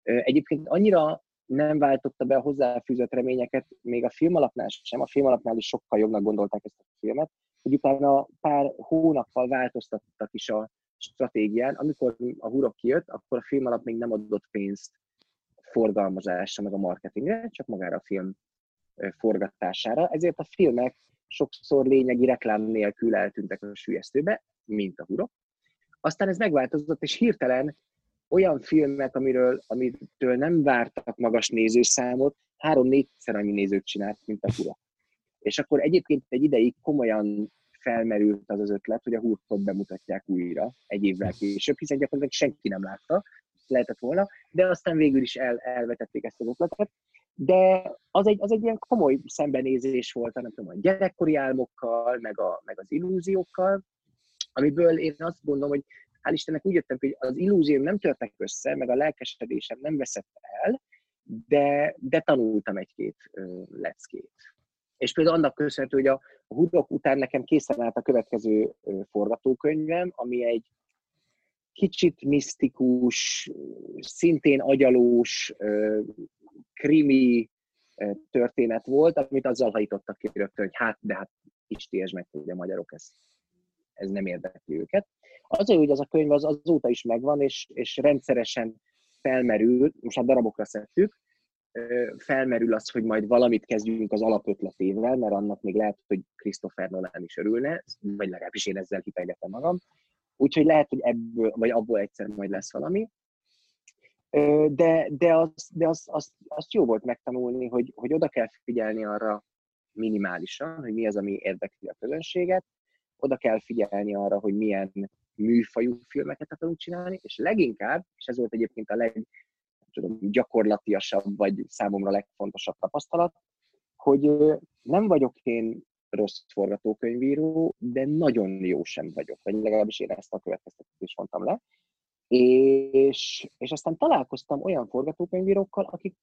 Egyébként annyira nem váltotta be a hozzáfűzött reményeket, még a filmalapnál sem, a filmalapnál is sokkal jobbnak gondolták ezt a filmet, hogy utána pár hónappal változtattak is a stratégián. Amikor a hurok kijött, akkor a film alap még nem adott pénzt forgalmazásra, meg a marketingre, csak magára a film forgatására. Ezért a filmek sokszor lényegi reklám nélkül eltűntek a sülyeztőbe, mint a hurok. Aztán ez megváltozott, és hirtelen olyan filmek, amiről, amitől nem vártak magas nézőszámot, három-négyszer annyi nézőt csinált, mint a hurok. És akkor egyébként egy ideig komolyan felmerült az az ötlet, hogy a hurkot bemutatják újra egy évvel később, hiszen gyakorlatilag senki nem látta, lehetett volna, de aztán végül is el, elvetették ezt az ötletet. De az egy, az egy ilyen komoly szembenézés volt, nem tudom, a gyerekkori álmokkal, meg, a, meg az illúziókkal, amiből én azt gondolom, hogy hál' Istennek úgy jöttem, hogy az illúzióm nem törtek össze, meg a lelkesedésem nem veszett el, de, de tanultam egy-két leckét. És például annak köszönhető, hogy a, a hudok után nekem készen állt a következő forgatókönyvem, ami egy kicsit misztikus, szintén agyalós, krimi történet volt, amit azzal hajtottak ki rögtön, hogy hát, de hát Isti, meg, hogy a magyarok ez, ez nem érdekli őket. Azért, hogy az a könyv az azóta is megvan, és, és rendszeresen felmerül, most hát darabokra szedtük, felmerül az, hogy majd valamit kezdjünk az alapötletével, mert annak még lehet, hogy Christopher Nolan is örülne, vagy legalábbis én ezzel hitegetem magam. Úgyhogy lehet, hogy ebből, vagy abból egyszer majd lesz valami. De, de, az, de az, az, az jó volt megtanulni, hogy, hogy oda kell figyelni arra minimálisan, hogy mi az, ami érdekli a közönséget, oda kell figyelni arra, hogy milyen műfajú filmeket akarunk csinálni, és leginkább, és ez volt egyébként a leg, tudom, gyakorlatiasabb, vagy számomra legfontosabb tapasztalat, hogy nem vagyok én rossz forgatókönyvíró, de nagyon jó sem vagyok, vagy legalábbis én ezt a következtetést mondtam le. És, és aztán találkoztam olyan forgatókönyvírókkal, akik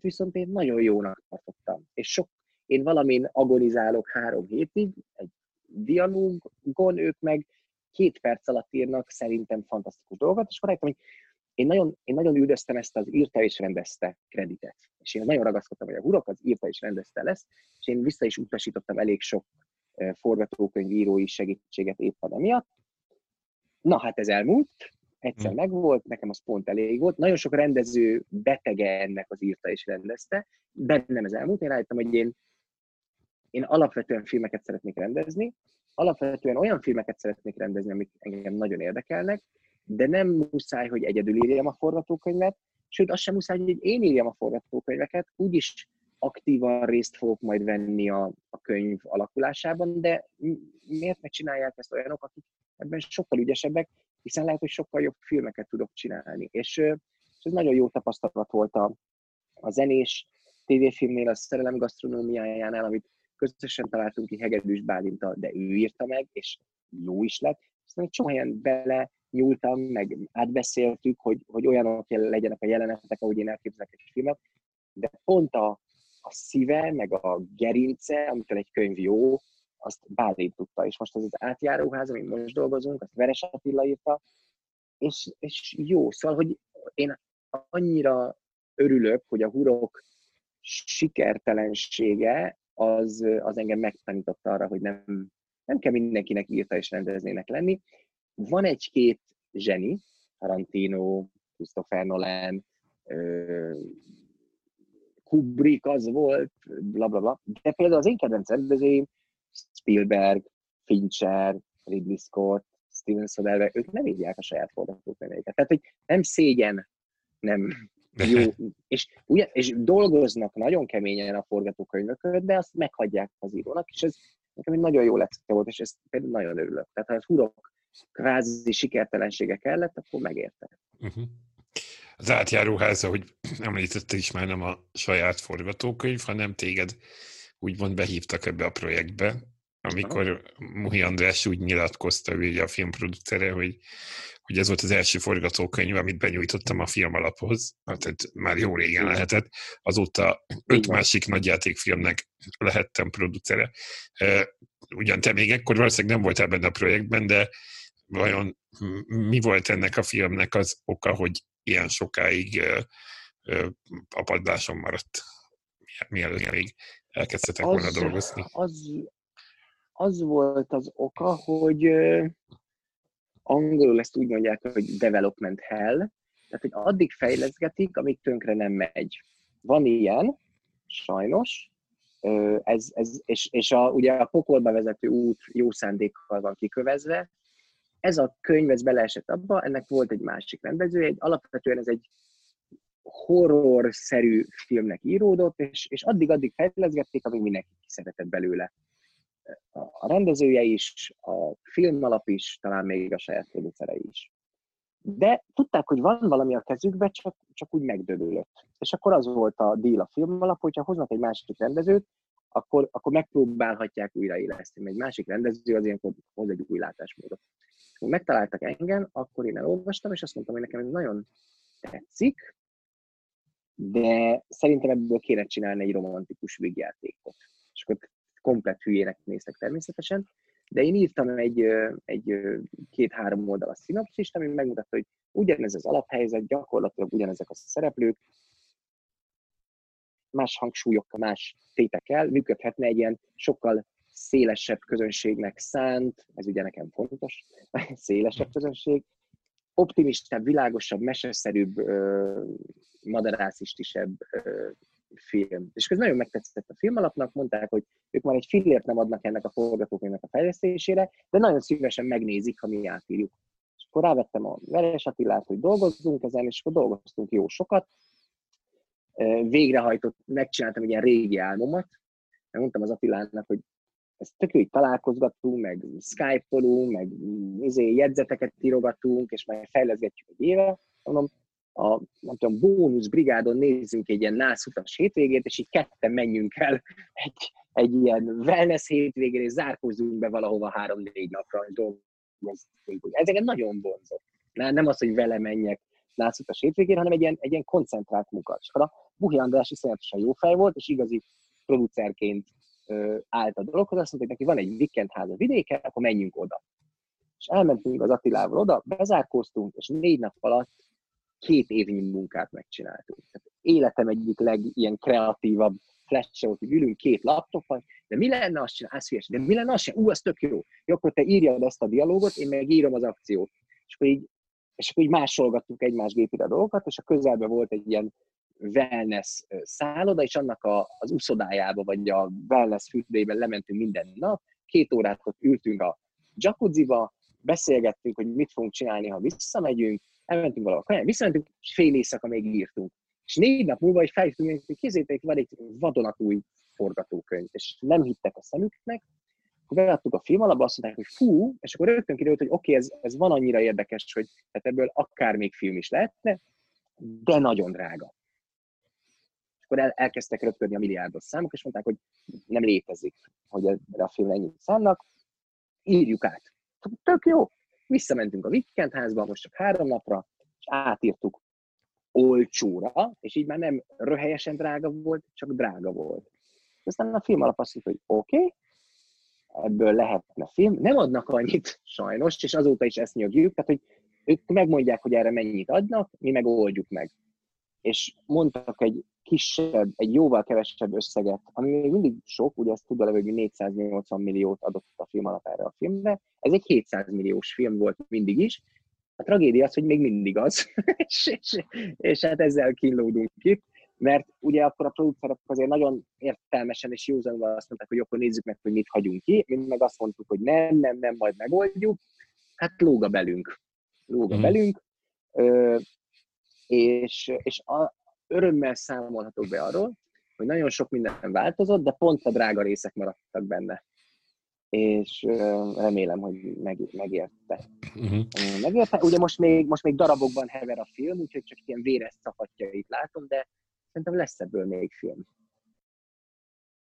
viszont én nagyon jónak tartottam. És sok, én valamin agonizálok három hétig, egy dialógon, ők meg két perc alatt írnak szerintem fantasztikus dolgot, és akkor rájöttem, hogy én nagyon, én nagyon üldöztem ezt az írta és rendezte kreditet. És én nagyon ragaszkodtam, hogy a hurok az írta és rendezte lesz, és én vissza is utasítottam elég sok forgatókönyvírói segítséget éppen emiatt. Na hát ez elmúlt, egyszer hmm. megvolt, nekem az pont elég volt. Nagyon sok rendező betege ennek az írta és rendezte, de nem ez elmúlt. Én rájöttem, hogy én, én alapvetően filmeket szeretnék rendezni, alapvetően olyan filmeket szeretnék rendezni, amik engem nagyon érdekelnek, de nem muszáj, hogy egyedül írjam a forgatókönyvet, sőt, az sem muszáj, hogy én írjam a forgatókönyveket, úgyis aktívan részt fogok majd venni a, a könyv alakulásában, de miért ne csinálják ezt olyanok, akik ebben sokkal ügyesebbek, hiszen lehet, hogy sokkal jobb filmeket tudok csinálni. És, és ez nagyon jó tapasztalat volt a, a zenés tévéfilmnél, a Szerelem gasztronómiájánál, amit közösen találtunk ki Hegedűs Bálintal, de ő írta meg, és jó is lett. Aztán egy csomó helyen bele nyúltam, meg átbeszéltük, hogy, hogy olyanok legyenek a jelenetek, ahogy én elképzelek egy filmet, de pont a, a szíve, meg a gerince, amitől egy könyv jó, azt Bálint tudta. És most ez az átjáróház, amit most dolgozunk, azt Veres Attila írta, és, és jó. Szóval, hogy én annyira örülök, hogy a hurok sikertelensége az, az engem megtanította arra, hogy nem, nem kell mindenkinek írta és rendeznének lenni. Van egy-két zseni, Tarantino, Christopher Nolan, Kubrick az volt, bla bla bla. De például az én kedvenc rendezőim, Spielberg, Fincher, Ridley Scott, Steven Soderbergh, ők nem írják a saját forgatókönyveiket. Tehát, hogy nem szégyen, nem jó, és, ugye, és dolgoznak nagyon keményen a forgatókönyvökön, de azt meghagyják az írónak, és ez nekem egy nagyon jó lecke volt, és ezt például nagyon örülök. Tehát ha a hurok kvázi sikertelensége kellett, akkor megérte. Uh-huh. Az átjáróháza, hogy említette is már nem a saját forgatókönyv, hanem téged úgymond behívtak ebbe a projektbe, amikor Muhi András úgy nyilatkozta, ő a filmproducere, hogy, hogy ez volt az első forgatókönyv, amit benyújtottam a film alaphoz, tehát már jó régen lehetett, azóta öt másik nagyjátékfilmnek lehettem producere. Ugyan te még ekkor valószínűleg nem voltál benne a projektben, de vajon mi volt ennek a filmnek az oka, hogy ilyen sokáig apadláson maradt, mielőtt még elkezdtetek volna dolgozni? Az, az volt az oka, hogy angolul ezt úgy mondják, hogy development hell, tehát hogy addig fejleszgetik, amíg tönkre nem megy. Van ilyen, sajnos, ez, ez, és, és a, ugye a pokolba vezető út jó szándékkal van kikövezve. Ez a könyv, ez beleesett abba, ennek volt egy másik rendező, egy, alapvetően ez egy horror-szerű filmnek íródott, és, és addig-addig fejleszgették, amíg mindenki szeretett belőle a rendezője is, a film alap is, talán még a saját producere is. De tudták, hogy van valami a kezükbe, csak, csak úgy megdögölött. És akkor az volt a deal a film alap, hogyha hoznak egy másik rendezőt, akkor, akkor megpróbálhatják újraéleszteni. Egy másik rendező az ilyenkor hoz egy új látásmódot. Megtaláltak engem, akkor én elolvastam, és azt mondtam, hogy nekem ez nagyon tetszik, de szerintem ebből kéne csinálni egy romantikus végjátékot. És akkor komplet hülyének néztek természetesen, de én írtam egy, egy két-három oldalas szinopszist, ami megmutatta, hogy ugyanez az alaphelyzet, gyakorlatilag ugyanezek a szereplők, más hangsúlyokkal, más tétekkel működhetne egy ilyen sokkal szélesebb közönségnek szánt, ez ugye nekem fontos, szélesebb közönség, optimistább, világosabb, meseszerűbb, madarászistisebb film. És ez nagyon megtetszett a film alapnak, mondták, hogy ők már egy fillért nem adnak ennek a forgatókönyvnek a fejlesztésére, de nagyon szívesen megnézik, ha mi átírjuk. És akkor rávettem a Veres Attilát, hogy dolgozzunk ezen, és akkor dolgoztunk jó sokat. Végrehajtott, megcsináltam egy ilyen régi álmomat, mondtam az Attilának, hogy ezt tök jó, hogy találkozgatunk, meg Skype-olunk, meg izé, jegyzeteket írogatunk, és majd fejleszgetjük egy éve. Mondom, a nem tudom, bónusz brigádon nézzünk egy ilyen nászutas hétvégét, és így ketten menjünk el egy, egy ilyen wellness hétvégén, és zárkózzunk be valahova három-négy napra, és dolgozunk. Ezeket nagyon vonzott. Nem az, hogy vele menjek nászutas hétvégén, hanem egy ilyen, egy ilyen koncentrált munka. És a Buhi András iszonyatosan jó fej volt, és igazi producerként állt a dologhoz, azt mondta, hogy neki van egy weekendház a vidéken, akkor menjünk oda. És elmentünk az Attilával oda, bezárkóztunk, és négy nap alatt két évnyi munkát megcsináltunk. Tehát életem egyik legilyen kreatívabb flash volt, hogy ülünk két laptopon, de mi lenne azt csinálni, hát de mi lenne azt csinálni, ú, az tök jó. Jó, akkor te írjad ezt a dialógot, én meg írom az akciót. És akkor így, és akkor így másolgattuk egymás gépire a dolgokat, és a közelben volt egy ilyen wellness szálloda, és annak a, az uszodájába, vagy a wellness fürdőjében lementünk minden nap, két órát ott ültünk a jacuzziba, beszélgettünk, hogy mit fogunk csinálni, ha visszamegyünk, elmentünk valahol kaján, visszamentünk, és fél éjszaka még írtunk. És négy nap múlva, hogy felhívtunk, hogy kézzétek, van egy vadonatúj forgatókönyv, és nem hittek a szemüknek, akkor beadtuk a film alapba, azt mondták, hogy fú, és akkor rögtön kiderült, hogy oké, okay, ez, ez van annyira érdekes, hogy hát ebből akár még film is lehetne, de nagyon drága. És akkor el, elkezdtek röpködni a milliárdos számok, és mondták, hogy nem létezik, hogy erre a film ennyit számnak, írjuk át. Tök jó, Visszamentünk a weekendházba, most csak három napra, és átírtuk olcsóra, és így már nem röhelyesen drága volt, csak drága volt. Aztán a film alap azt mondta, hogy oké, okay, ebből lehetne film. Nem adnak annyit, sajnos, és azóta is ezt nyögjük, tehát hogy ők megmondják, hogy erre mennyit adnak, mi meg oldjuk meg. és mondtak egy kisebb, egy jóval kevesebb összeget, ami még mindig sok, ugye ezt tudva hogy 480 milliót adott a film alap erre a filmre, ez egy 700 milliós film volt mindig is, a tragédia az, hogy még mindig az, és, és, és hát ezzel kínlódunk itt, mert ugye akkor a producerek azért nagyon értelmesen és józanul azt mondták, hogy akkor nézzük meg, hogy mit hagyunk ki, mi meg azt mondtuk, hogy nem, nem, nem, majd megoldjuk, hát lóga belünk, lóga mm. belünk, ö, és, és a, örömmel számolhatok be arról, hogy nagyon sok minden változott, de pont a drága részek maradtak benne. És remélem, hogy meg, megérte. Uh-huh. Megérte. Ugye most még, most még darabokban hever a film, úgyhogy csak ilyen véres szakatjait látom, de szerintem lesz ebből még film.